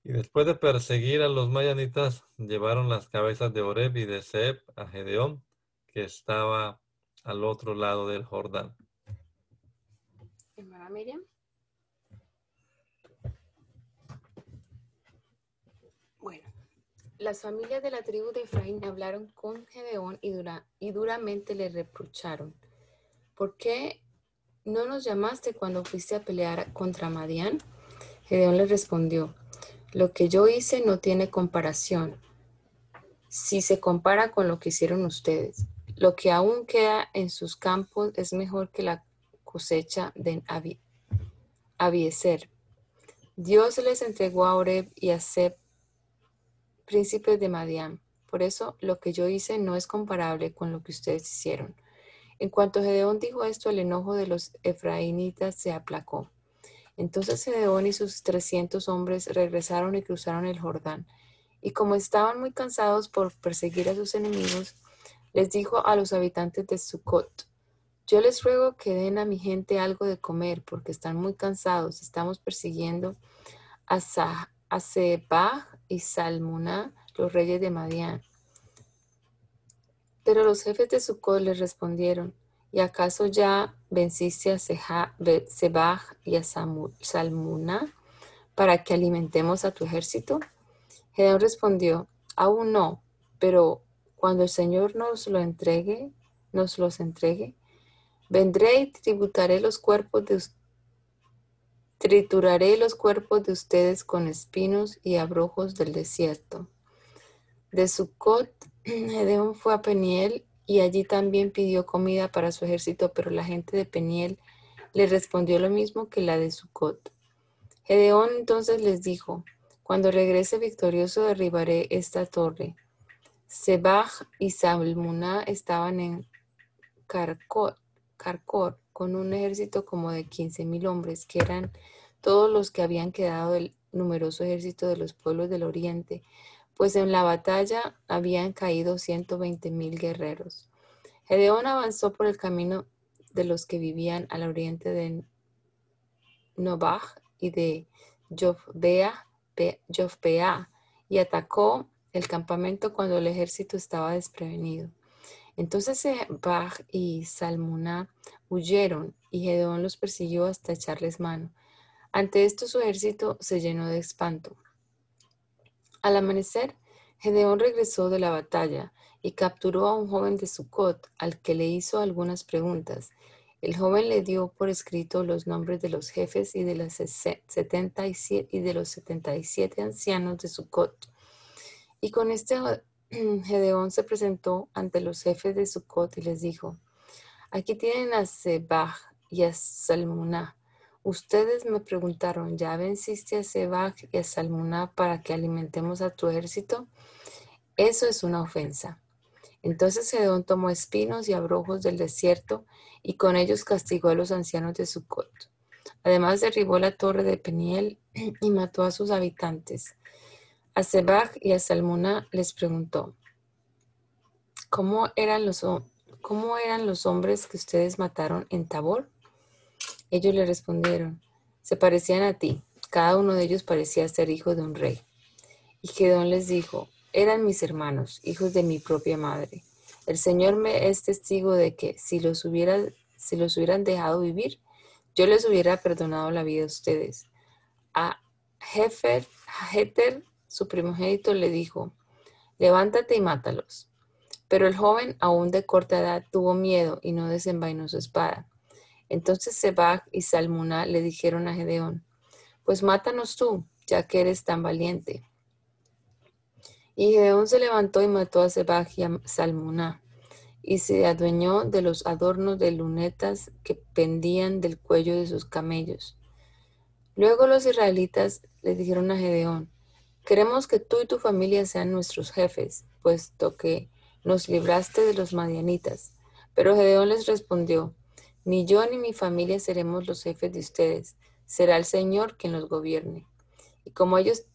Y después de perseguir a los mayanitas, llevaron las cabezas de Oreb y de Seb a Gedeón, que estaba al otro lado del Jordán. Miriam. Las familias de la tribu de Efraín hablaron con Gedeón y, duramente le reprocharon. ¿Por qué no nos llamaste cuando fuiste a pelear contra Madián? Gedeón le respondió, lo que yo hice no tiene comparación si se compara con lo que hicieron ustedes. Lo que aún queda en sus campos es mejor que la cosecha de Abieser. Dios les entregó a Oreb y a Seb, príncipes de Madián. Por eso lo que yo hice no es comparable con lo que ustedes hicieron. En cuanto Gedeón dijo esto, el enojo de los efraínitas se aplacó. Entonces Gedeón y sus trescientos hombres regresaron y cruzaron el Jordán. Y como estaban muy cansados por perseguir a sus enemigos, les dijo a los habitantes de Sucot, yo les ruego que den a mi gente algo de comer porque están muy cansados. Estamos persiguiendo a, Zebah y Salmuná, los reyes de Madián. Pero los jefes de Sucot les respondieron, ¿y acaso ya venciste a Zebah y a Salmuná para que alimentemos a tu ejército? Gedeón respondió, aún no, pero cuando el Señor nos lo entregue, nos los entregue, Vendré y tributaré los cuerpos Trituraré los cuerpos de ustedes con espinos y abrojos del desierto. De Sucot, Gedeón fue a Peniel y allí también pidió comida para su ejército, pero la gente de Peniel le respondió lo mismo que la de Sucot. Gedeón entonces les dijo, cuando regrese victorioso derribaré esta torre. Sebaj y Salmuná estaban en Carcor con un ejército como de quince mil hombres, que eran todos los que habían quedado del numeroso ejército de los pueblos del oriente, pues en la batalla habían caído ciento veinte mil guerreros. Gedeón avanzó por el camino de los que vivían al oriente de Nobaj y de Jofbea, y atacó el campamento cuando el ejército estaba desprevenido. Entonces Sebach y Salmuná huyeron y Gedeón los persiguió hasta echarles mano. Ante esto su ejército se llenó de espanto. Al amanecer, Gedeón regresó de la batalla y capturó a un joven de Sucot al que le hizo algunas preguntas. El joven le dio por escrito los nombres de los jefes y de, las 77, y de los 77 ancianos de Sucot. Y con este Gedeón se presentó ante los jefes de Sucot y les dijo, aquí tienen a Sebaj y a Salmuná. Ustedes me preguntaron, ¿ya venciste a Sebaj y a Salmuná para que alimentemos a tu ejército? Eso es una ofensa. Entonces Gedeón tomó espinos y abrojos del desierto y con ellos castigó a los ancianos de Sucot. Además derribó la torre de Peniel y mató a sus habitantes. A Sebach y a Salmuna les preguntó, ¿cómo eran, los, ¿cómo eran los hombres que ustedes mataron en Tabor? Ellos le respondieron, se parecían a ti, cada uno de ellos parecía ser hijo de un rey. Y Gedón les dijo, eran mis hermanos, hijos de mi propia madre. El Señor me es testigo de que si los, hubiera, si los hubieran dejado vivir, yo les hubiera perdonado la vida a ustedes. A Jefer, a Heter su primogénito le dijo, levántate y mátalos. Pero el joven, aún de corta edad, tuvo miedo y no desenvainó su espada. Entonces Sebag y Salmuná le dijeron a Gedeón, pues mátanos tú, ya que eres tan valiente. Y Gedeón se levantó y mató a Sebag y a Salmuná, y se adueñó de los adornos de lunetas que pendían del cuello de sus camellos. Luego los israelitas le dijeron a Gedeón, Queremos que tú y tu familia sean nuestros jefes, puesto que nos libraste de los madianitas. Pero Gedeón les respondió, ni yo ni mi familia seremos los jefes de ustedes, será el Señor quien los gobierne. Y como ellos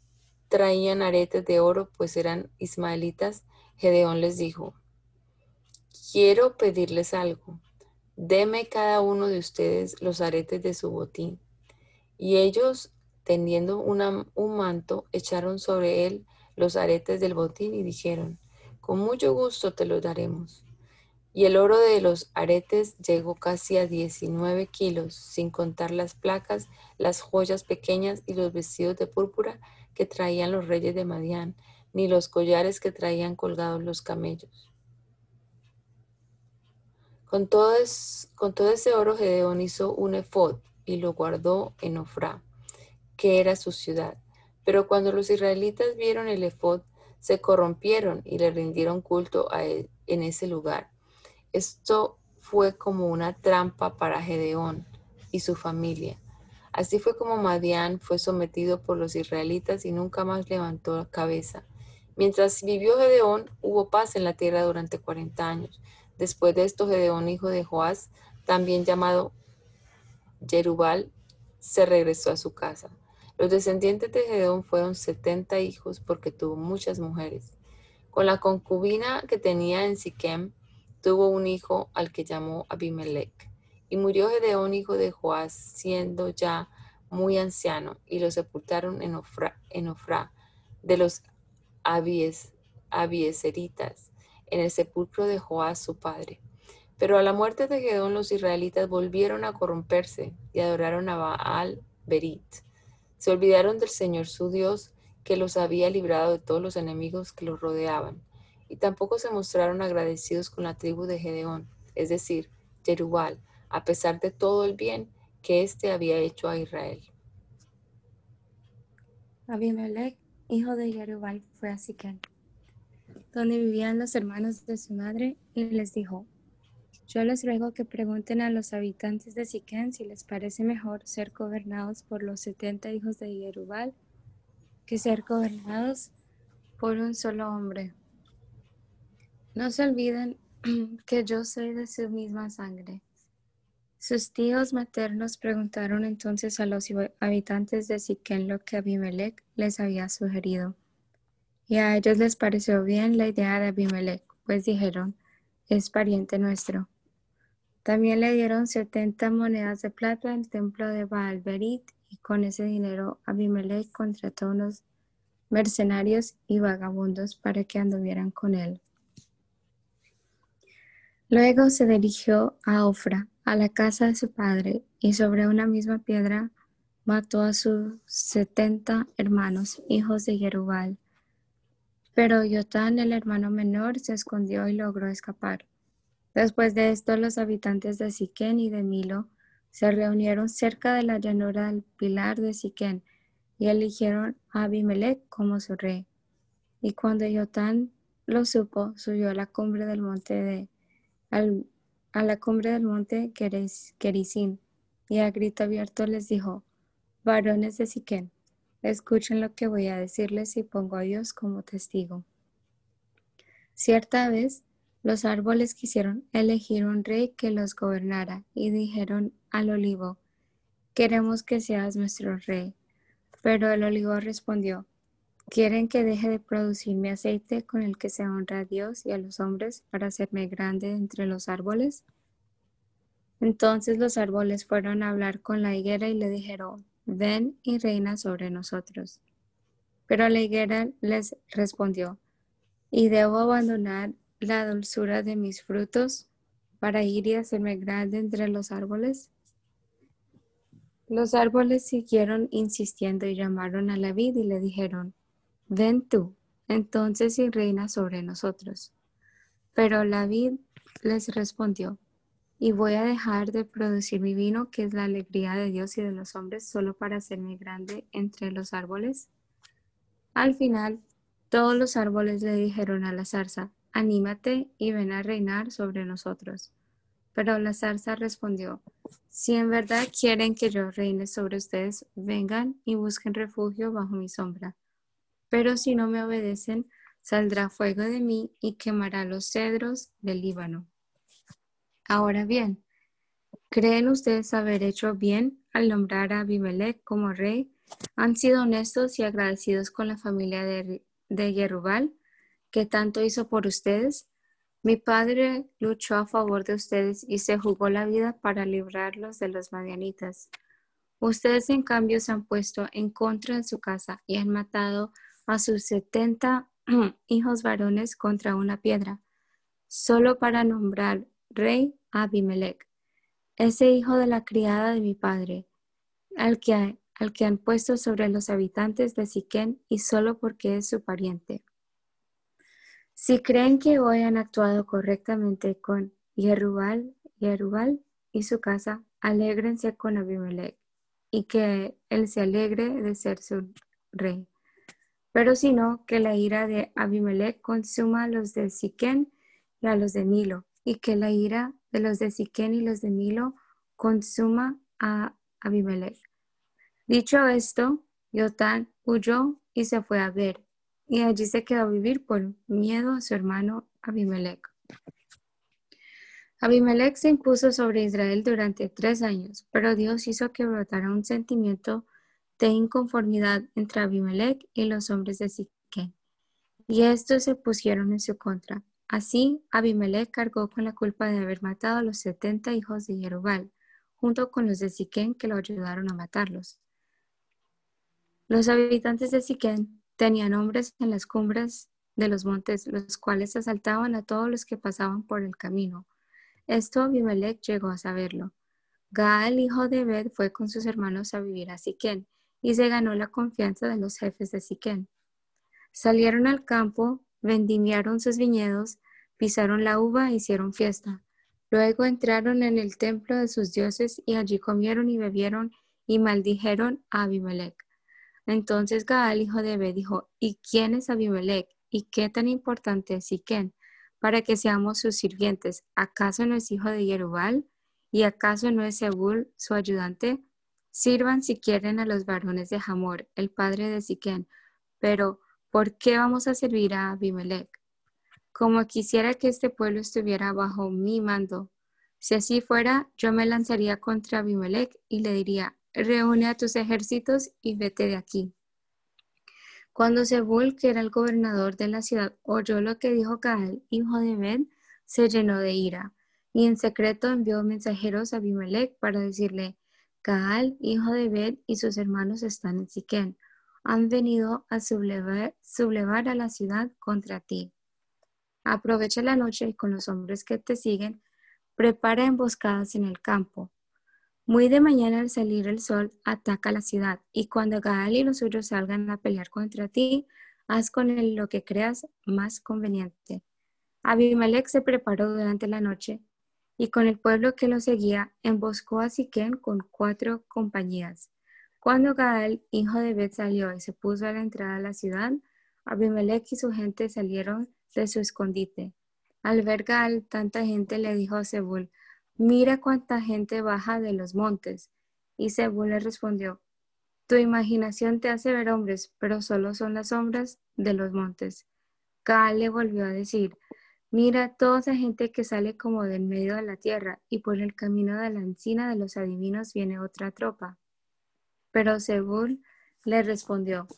traían aretes de oro, pues eran ismaelitas, Gedeón les dijo, quiero pedirles algo, deme cada uno de ustedes los aretes de su botín. Y ellos tendiendo un manto, echaron sobre él los aretes del botín y dijeron, con mucho gusto te los daremos. Y el oro de los aretes llegó casi a 19 kilos, sin contar las placas, las joyas pequeñas y los vestidos de púrpura que traían los reyes de Madián, ni los collares que traían colgados los camellos. Con todo, ese oro Gedeón hizo un efod y lo guardó en Ofra que era su ciudad. Pero cuando los israelitas vieron el efod, se corrompieron y le rindieron culto a él en ese lugar. Esto fue como una trampa para Gedeón y su familia. Así fue como Madián fue sometido por los israelitas y nunca más levantó la cabeza. Mientras vivió Gedeón, hubo paz en la tierra durante 40 años. Después de esto, Gedeón, hijo de Joás, también llamado Jerubal, se regresó a su casa. Los descendientes de Gedeón fueron setenta hijos porque tuvo muchas mujeres. Con la concubina que tenía en Siquem, tuvo un hijo al que llamó Abimelech. Y murió Gedeón, hijo de Joás, siendo ya muy anciano, y lo sepultaron en Ofra, en de los Abies, Abieseritas, en el sepulcro de Joás, su padre. Pero a la muerte de Gedeón los israelitas volvieron a corromperse y adoraron a Baal Berit se olvidaron del Señor su Dios, que los había librado de todos los enemigos que los rodeaban, y tampoco se mostraron agradecidos con la tribu de Gedeón, es decir, Jerubal, a pesar de todo el bien que éste había hecho a Israel. Abimelech, hijo de Jerubal, fue a Siquén, donde vivían los hermanos de su madre, y les dijo, yo les ruego que pregunten a los habitantes de Siquén si les parece mejor ser gobernados por los setenta hijos de Jerubal que ser gobernados por un solo hombre. No se olviden que yo soy de su misma sangre. Sus tíos maternos preguntaron entonces a los habitantes de Siquén lo que Abimelech les había sugerido. Y a ellos les pareció bien la idea de Abimelech, pues dijeron, es pariente nuestro. También le dieron setenta monedas de plata al templo de Baalberit y con ese dinero Abimelech contrató unos mercenarios y vagabundos para que anduvieran con él. Luego se dirigió a Ofra, a la casa de su padre, y sobre una misma piedra mató a sus setenta hermanos, hijos de Jerubal. Pero Yotán, el hermano menor, se escondió y logró escapar. Después de esto, los habitantes de Siquén y de Milo se reunieron cerca de la llanura del pilar de Siquén y eligieron a Abimelech como su rey. Y cuando Yotán lo supo, subió a la cumbre del monte de a la cumbre del monte Gerizim y a grito abierto les dijo, varones de Siquén, escuchen lo que voy a decirles y pongo a Dios como testigo. Cierta vez los árboles quisieron elegir un rey que los gobernara y dijeron al olivo, queremos que seas nuestro rey. Pero el olivo respondió, ¿quieren que deje de producir mi aceite con el que se honra a Dios y a los hombres para hacerme grande entre los árboles? Entonces los árboles fueron a hablar con la higuera y le dijeron, ven y reina sobre nosotros. Pero la higuera les respondió, ¿y debo abandonar la dulzura de mis frutos para ir y hacerme grande entre los árboles? Los árboles siguieron insistiendo y llamaron a la vid y le dijeron, ven tú, entonces y reina sobre nosotros. Pero la vid les respondió, y voy a dejar de producir mi vino, que es la alegría de Dios y de los hombres, solo para hacerme grande entre los árboles. Al final, todos los árboles le dijeron a la zarza, anímate y ven a reinar sobre nosotros. Pero la zarza respondió, si en verdad quieren que yo reine sobre ustedes, vengan y busquen refugio bajo mi sombra. Pero si no me obedecen, saldrá fuego de mí y quemará los cedros del Líbano. Ahora bien, ¿creen ustedes haber hecho bien al nombrar a Abimelech como rey? ¿Han sido honestos y agradecidos con la familia de, de Yerubal, que tanto hizo por ustedes? Mi padre luchó a favor de ustedes y se jugó la vida para librarlos de los madianitas. Ustedes, en cambio, se han puesto en contra de su casa y han matado a sus setenta hijos varones contra una piedra, solo para nombrar rey a Abimelech, ese hijo de la criada de mi padre, al que, al que han puesto sobre los habitantes de Siquén y solo porque es su pariente. Si creen que hoy han actuado correctamente con Yerubal, Yerubal y su casa, alégrense con Abimelech y que él se alegre de ser su rey. Pero si no, que la ira de Abimelech consuma a los de Siquén y a los de Milo, y que la ira de los de Siquén y los de Milo consuma a Abimelech. Dicho esto, Yotán huyó y se fue a ver y allí se quedó a vivir por miedo a su hermano Abimelech. Abimelech se impuso sobre Israel durante tres años, pero Dios hizo que brotara un sentimiento de inconformidad entre Abimelech y los hombres de Siquén, y estos se pusieron en su contra. Así, Abimelech cargó con la culpa de haber matado a los setenta hijos de Jerubal, junto con los de Siquén que lo ayudaron a matarlos. Los habitantes de Siquén Tenían hombres en las cumbres de los montes, los cuales asaltaban a todos los que pasaban por el camino. Esto Abimelech llegó a saberlo. Gaal, hijo de Ebed, fue con sus hermanos a vivir a Siquén y se ganó la confianza de los jefes de Siquén. Salieron al campo, vendimiaron sus viñedos, pisaron la uva e hicieron fiesta. Luego entraron en el templo de sus dioses y allí comieron y bebieron y maldijeron a Abimelech. Entonces Gaal, hijo de Ebed, dijo, ¿y quién es Abimelech? ¿Y qué tan importante es Siquén? Para que seamos sus sirvientes. ¿Acaso no es hijo de Jerubal? ¿Y acaso no es Sebul su ayudante? Sirvan si quieren a los varones de Hamor, el padre de Siquén. Pero, ¿por qué vamos a servir a Abimelech? Como quisiera que este pueblo estuviera bajo mi mando. Si así fuera, yo me lanzaría contra Abimelech y le diría, reúne a tus ejércitos y vete de aquí. Cuando Zebul, que era el gobernador de la ciudad, oyó lo que dijo Gaal, hijo de Ben, se llenó de ira, y en secreto envió mensajeros a Abimelech para decirle, Gaal, hijo de Ben, y sus hermanos están en Siquén, han venido a sublevar, sublevar a la ciudad contra ti. Aprovecha la noche y con los hombres que te siguen, prepara emboscadas en el campo muy de mañana al salir el sol, ataca la ciudad, y cuando Gaal y los suyos salgan a pelear contra ti, haz con él lo que creas más conveniente. Abimelech se preparó durante la noche, y con el pueblo que lo seguía, emboscó a Siquén con cuatro compañías. Cuando Gaal, hijo de Bet, salió y se puso a la entrada de la ciudad, Abimelech y su gente salieron de su escondite. Al ver Gaal, tanta gente le dijo a Zebul, mira cuánta gente baja de los montes. Y Zebul le respondió, tu imaginación te hace ver hombres, pero solo son las sombras de los montes. Gaal le volvió a decir, mira toda esa gente que sale como del medio de la tierra, y por el camino de la encina de los adivinos viene otra tropa. Pero Zebul le respondió,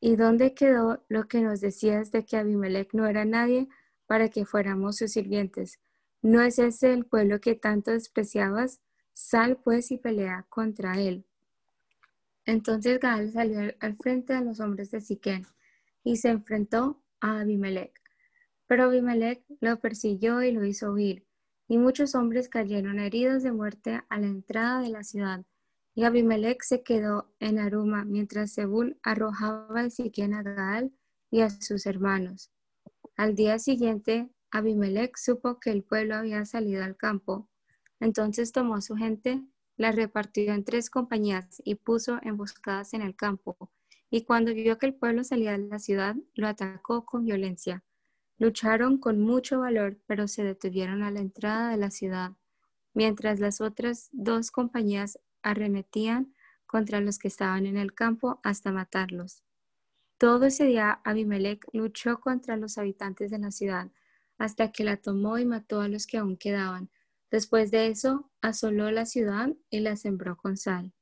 ¿y dónde quedó lo que nos decías de que Abimelech no era nadie para que fuéramos sus sirvientes? ¿No es ese el pueblo que tanto despreciabas? Sal pues y pelea contra él. Entonces Gaal salió al frente de los hombres de Siquén y se enfrentó a Abimelech. Pero Abimelech lo persiguió y lo hizo huir, y muchos hombres cayeron heridos de muerte a la entrada de la ciudad. Y Abimelech se quedó en Aruma mientras Zebul arrojaba de Siquén a Gaal y a sus hermanos. Al día siguiente, Abimelech supo que el pueblo había salido al campo. Entonces tomó su gente, la repartió en tres compañías y puso emboscadas en el campo. Y cuando vio que el pueblo salía de la ciudad, lo atacó con violencia. Lucharon con mucho valor, pero se detuvieron a la entrada de la ciudad, mientras las otras dos compañías arremetían contra los que estaban en el campo hasta matarlos. Todo ese día Abimelech luchó contra los habitantes de la ciudad, hasta que la tomó y mató a los que aún quedaban. Después de eso, asoló la ciudad y la sembró con sal.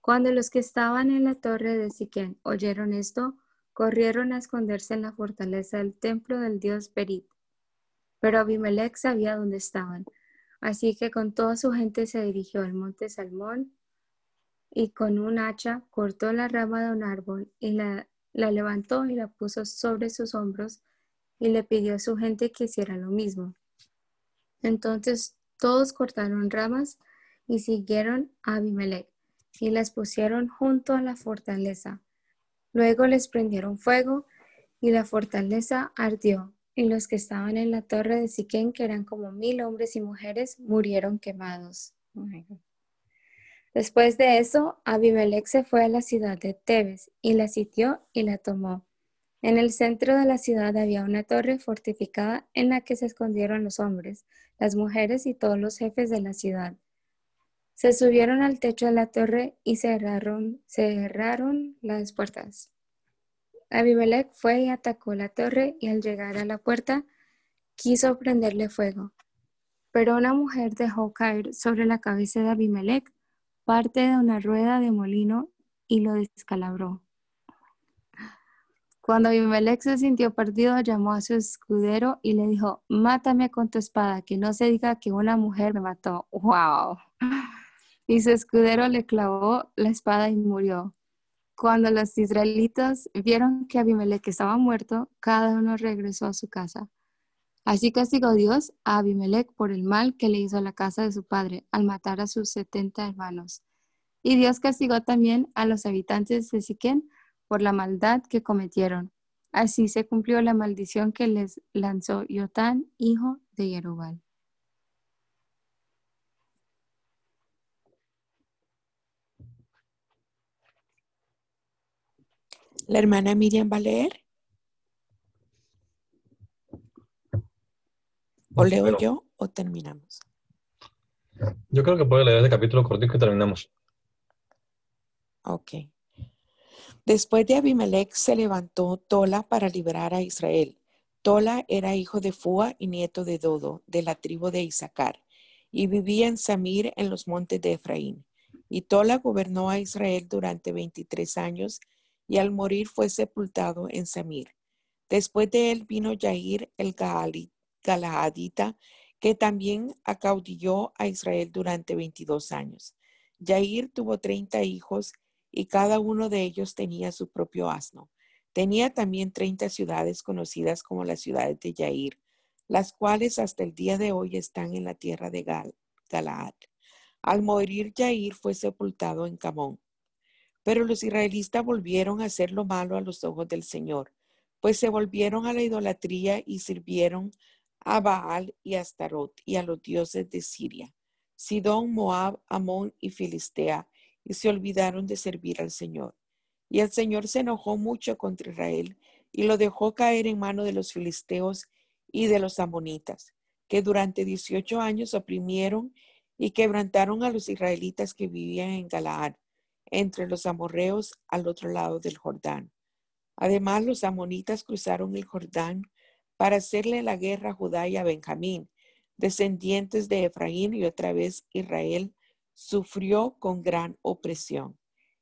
Cuando los que estaban en la torre de Siquén oyeron esto, corrieron a esconderse en la fortaleza del templo del dios Berit. Pero Abimelech sabía dónde estaban, así que con toda su gente se dirigió al monte Salmón y con un hacha cortó la rama de un árbol y la, la levantó y la puso sobre sus hombros y le pidió a su gente que hiciera lo mismo. Entonces todos cortaron ramas y siguieron a Abimelech y las pusieron junto a la fortaleza. Luego les prendieron fuego y la fortaleza ardió y los que estaban en la torre de Siquén, que eran como mil hombres y mujeres, murieron quemados. Oh Después de eso, Abimelech se fue a la ciudad de Tebes y la sitió y la tomó. En el centro de la ciudad había una torre fortificada en la que se escondieron los hombres, las mujeres y todos los jefes de la ciudad. Se subieron al techo de la torre y cerraron, cerraron las puertas. Abimelech fue y atacó la torre y al llegar a la puerta quiso prenderle fuego. Pero una mujer dejó caer sobre la cabeza de Abimelech parte de una rueda de molino y lo descalabró. Cuando Abimelech se sintió perdido, llamó a su escudero y le dijo, mátame con tu espada, que no se diga que una mujer me mató. ¡Wow! Y su escudero le clavó la espada y murió. Cuando los israelitas vieron que Abimelech estaba muerto, cada uno regresó a su casa. Así castigó Dios a Abimelech por el mal que le hizo a la casa de su padre al matar a sus setenta hermanos. Y Dios castigó también a los habitantes de Siquén por la maldad que cometieron. Así se cumplió la maldición que les lanzó Yotán, hijo de Jerubal. La hermana Miriam va a leer. ¿O leo Bueno. yo o terminamos? Yo creo que puede leer este capítulo cortico y terminamos. Ok. Después de Abimelech se levantó Tola para liberar a Israel. Tola era hijo de Fua y nieto de Dodo, de la tribu de Isaacar, y vivía en Samir en los montes de Efraín. Y Tola gobernó a Israel durante 23 años, y al morir fue sepultado en Samir. Después de él vino Yair el Galaadita, que también acaudilló a Israel durante 22 años. Yair tuvo 30 hijos y cada uno de ellos tenía su propio asno. Tenía también 30 ciudades conocidas como las ciudades de Yair, las cuales hasta el día de hoy están en la tierra de Gal- Galaad. Al morir Yair fue sepultado en Camón. Pero los israelitas volvieron a hacer lo malo a los ojos del Señor, pues se volvieron a la idolatría y sirvieron a Baal y a Astarot y a los dioses de Siria, Sidón, Moab, Amón y Filistea, y se olvidaron de servir al Señor. Y el Señor se enojó mucho contra Israel y lo dejó caer en mano de los filisteos y de los amonitas, que durante 18 años oprimieron y quebrantaron a los israelitas que vivían en Galaad, entre los amorreos al otro lado del Jordán. Además, los amonitas cruzaron el Jordán para hacerle la guerra a Judá y a Benjamín, descendientes de Efraín, y otra vez Israel sufrió con gran opresión.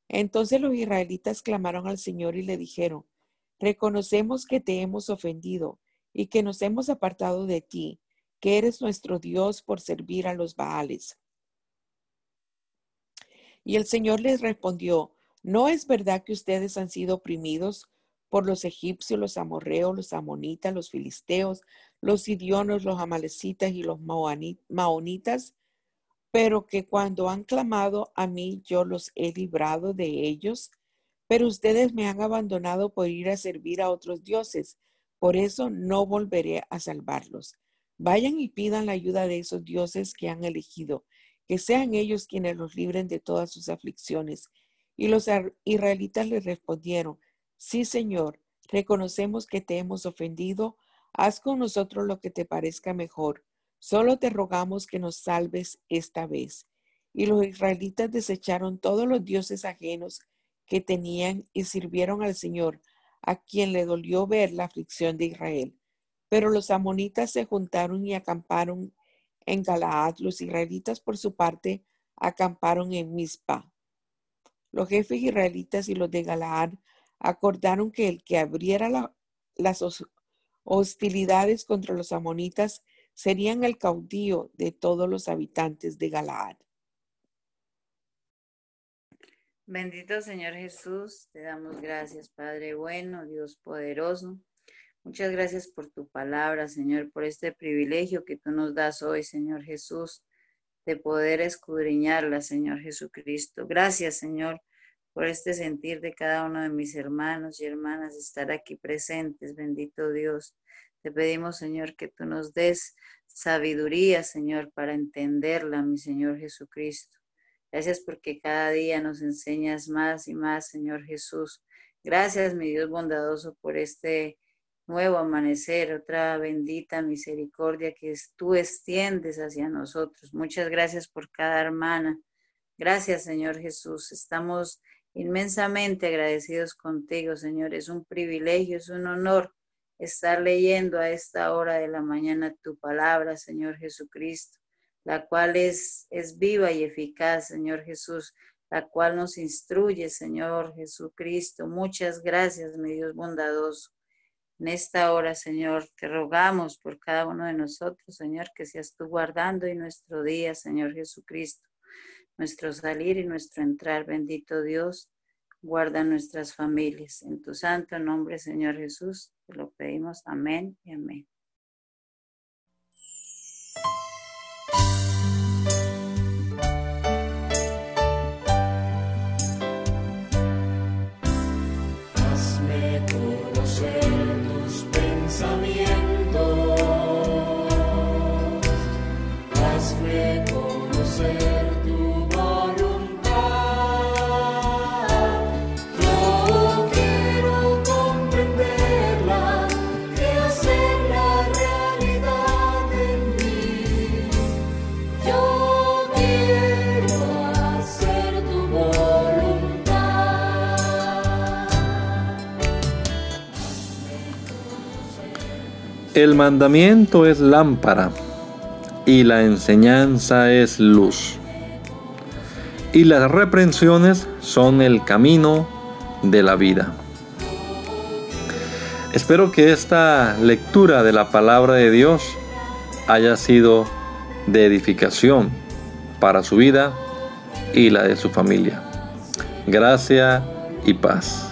Entonces los israelitas clamaron al Señor y le dijeron, reconocemos que te hemos ofendido y que nos hemos apartado de ti, que eres nuestro Dios por servir a los Baales. Y el Señor les respondió, ¿no es verdad que ustedes han sido oprimidos por los egipcios, los amorreos, los amonitas, los filisteos, los sidionos, los amalecitas y los maoni- maonitas? Pero que cuando han clamado a mí yo los he librado de ellos, pero ustedes me han abandonado por ir a servir a otros dioses, por eso no volveré a salvarlos. Vayan y pidan la ayuda de esos dioses que han elegido, que sean ellos quienes los libren de todas sus aflicciones. Y los israelitas le respondieron, sí, Señor, reconocemos que te hemos ofendido, haz con nosotros lo que te parezca mejor. Solo te rogamos que nos salves esta vez. Y los israelitas desecharon todos los dioses ajenos que tenían y sirvieron al Señor, a quien le dolió ver la aflicción de Israel. Pero los amonitas se juntaron y acamparon en Galaad. Los israelitas, por su parte, acamparon en Mizpa. Los jefes israelitas y los de Galaad acordaron que el que abriera la- las hos- hostilidades contra los amonitas serían el caudillo de todos los habitantes de Galaad. Bendito Señor Jesús, te damos gracias, Padre bueno, Dios poderoso. Muchas gracias por tu palabra, Señor, por este privilegio que tú nos das hoy, Señor Jesús, de poder escudriñarla, Señor Jesucristo. Gracias, Señor, por este sentir de cada uno de mis hermanos y hermanas estar aquí presentes, bendito Dios. Te pedimos, Señor, que tú nos des sabiduría, Señor, para entenderla, mi Señor Jesucristo. Gracias porque cada día nos enseñas más y más, Señor Jesús. Gracias, mi Dios bondadoso, por este nuevo amanecer, otra bendita misericordia que tú extiendes hacia nosotros. Muchas gracias por cada hermana. Gracias, Señor Jesús. Estamos inmensamente agradecidos contigo, Señor. Es un privilegio, es un honor estar leyendo a esta hora de la mañana tu palabra, Señor Jesucristo, la cual es, es viva y eficaz, Señor Jesús, la cual nos instruye, Señor Jesucristo. Muchas gracias, mi Dios bondadoso. En esta hora, Señor, te rogamos por cada uno de nosotros, Señor, que seas tú guardando y nuestro día, Señor Jesucristo, nuestro salir y nuestro entrar, bendito Dios, guarda nuestras familias. En tu santo nombre, Señor Jesús, te lo pedimos. Amén y amén. El mandamiento es lámpara y la enseñanza es luz. Y las reprensiones son el camino de la vida. Espero que esta lectura de la palabra de Dios haya sido de edificación para su vida y la de su familia. Gracia y paz.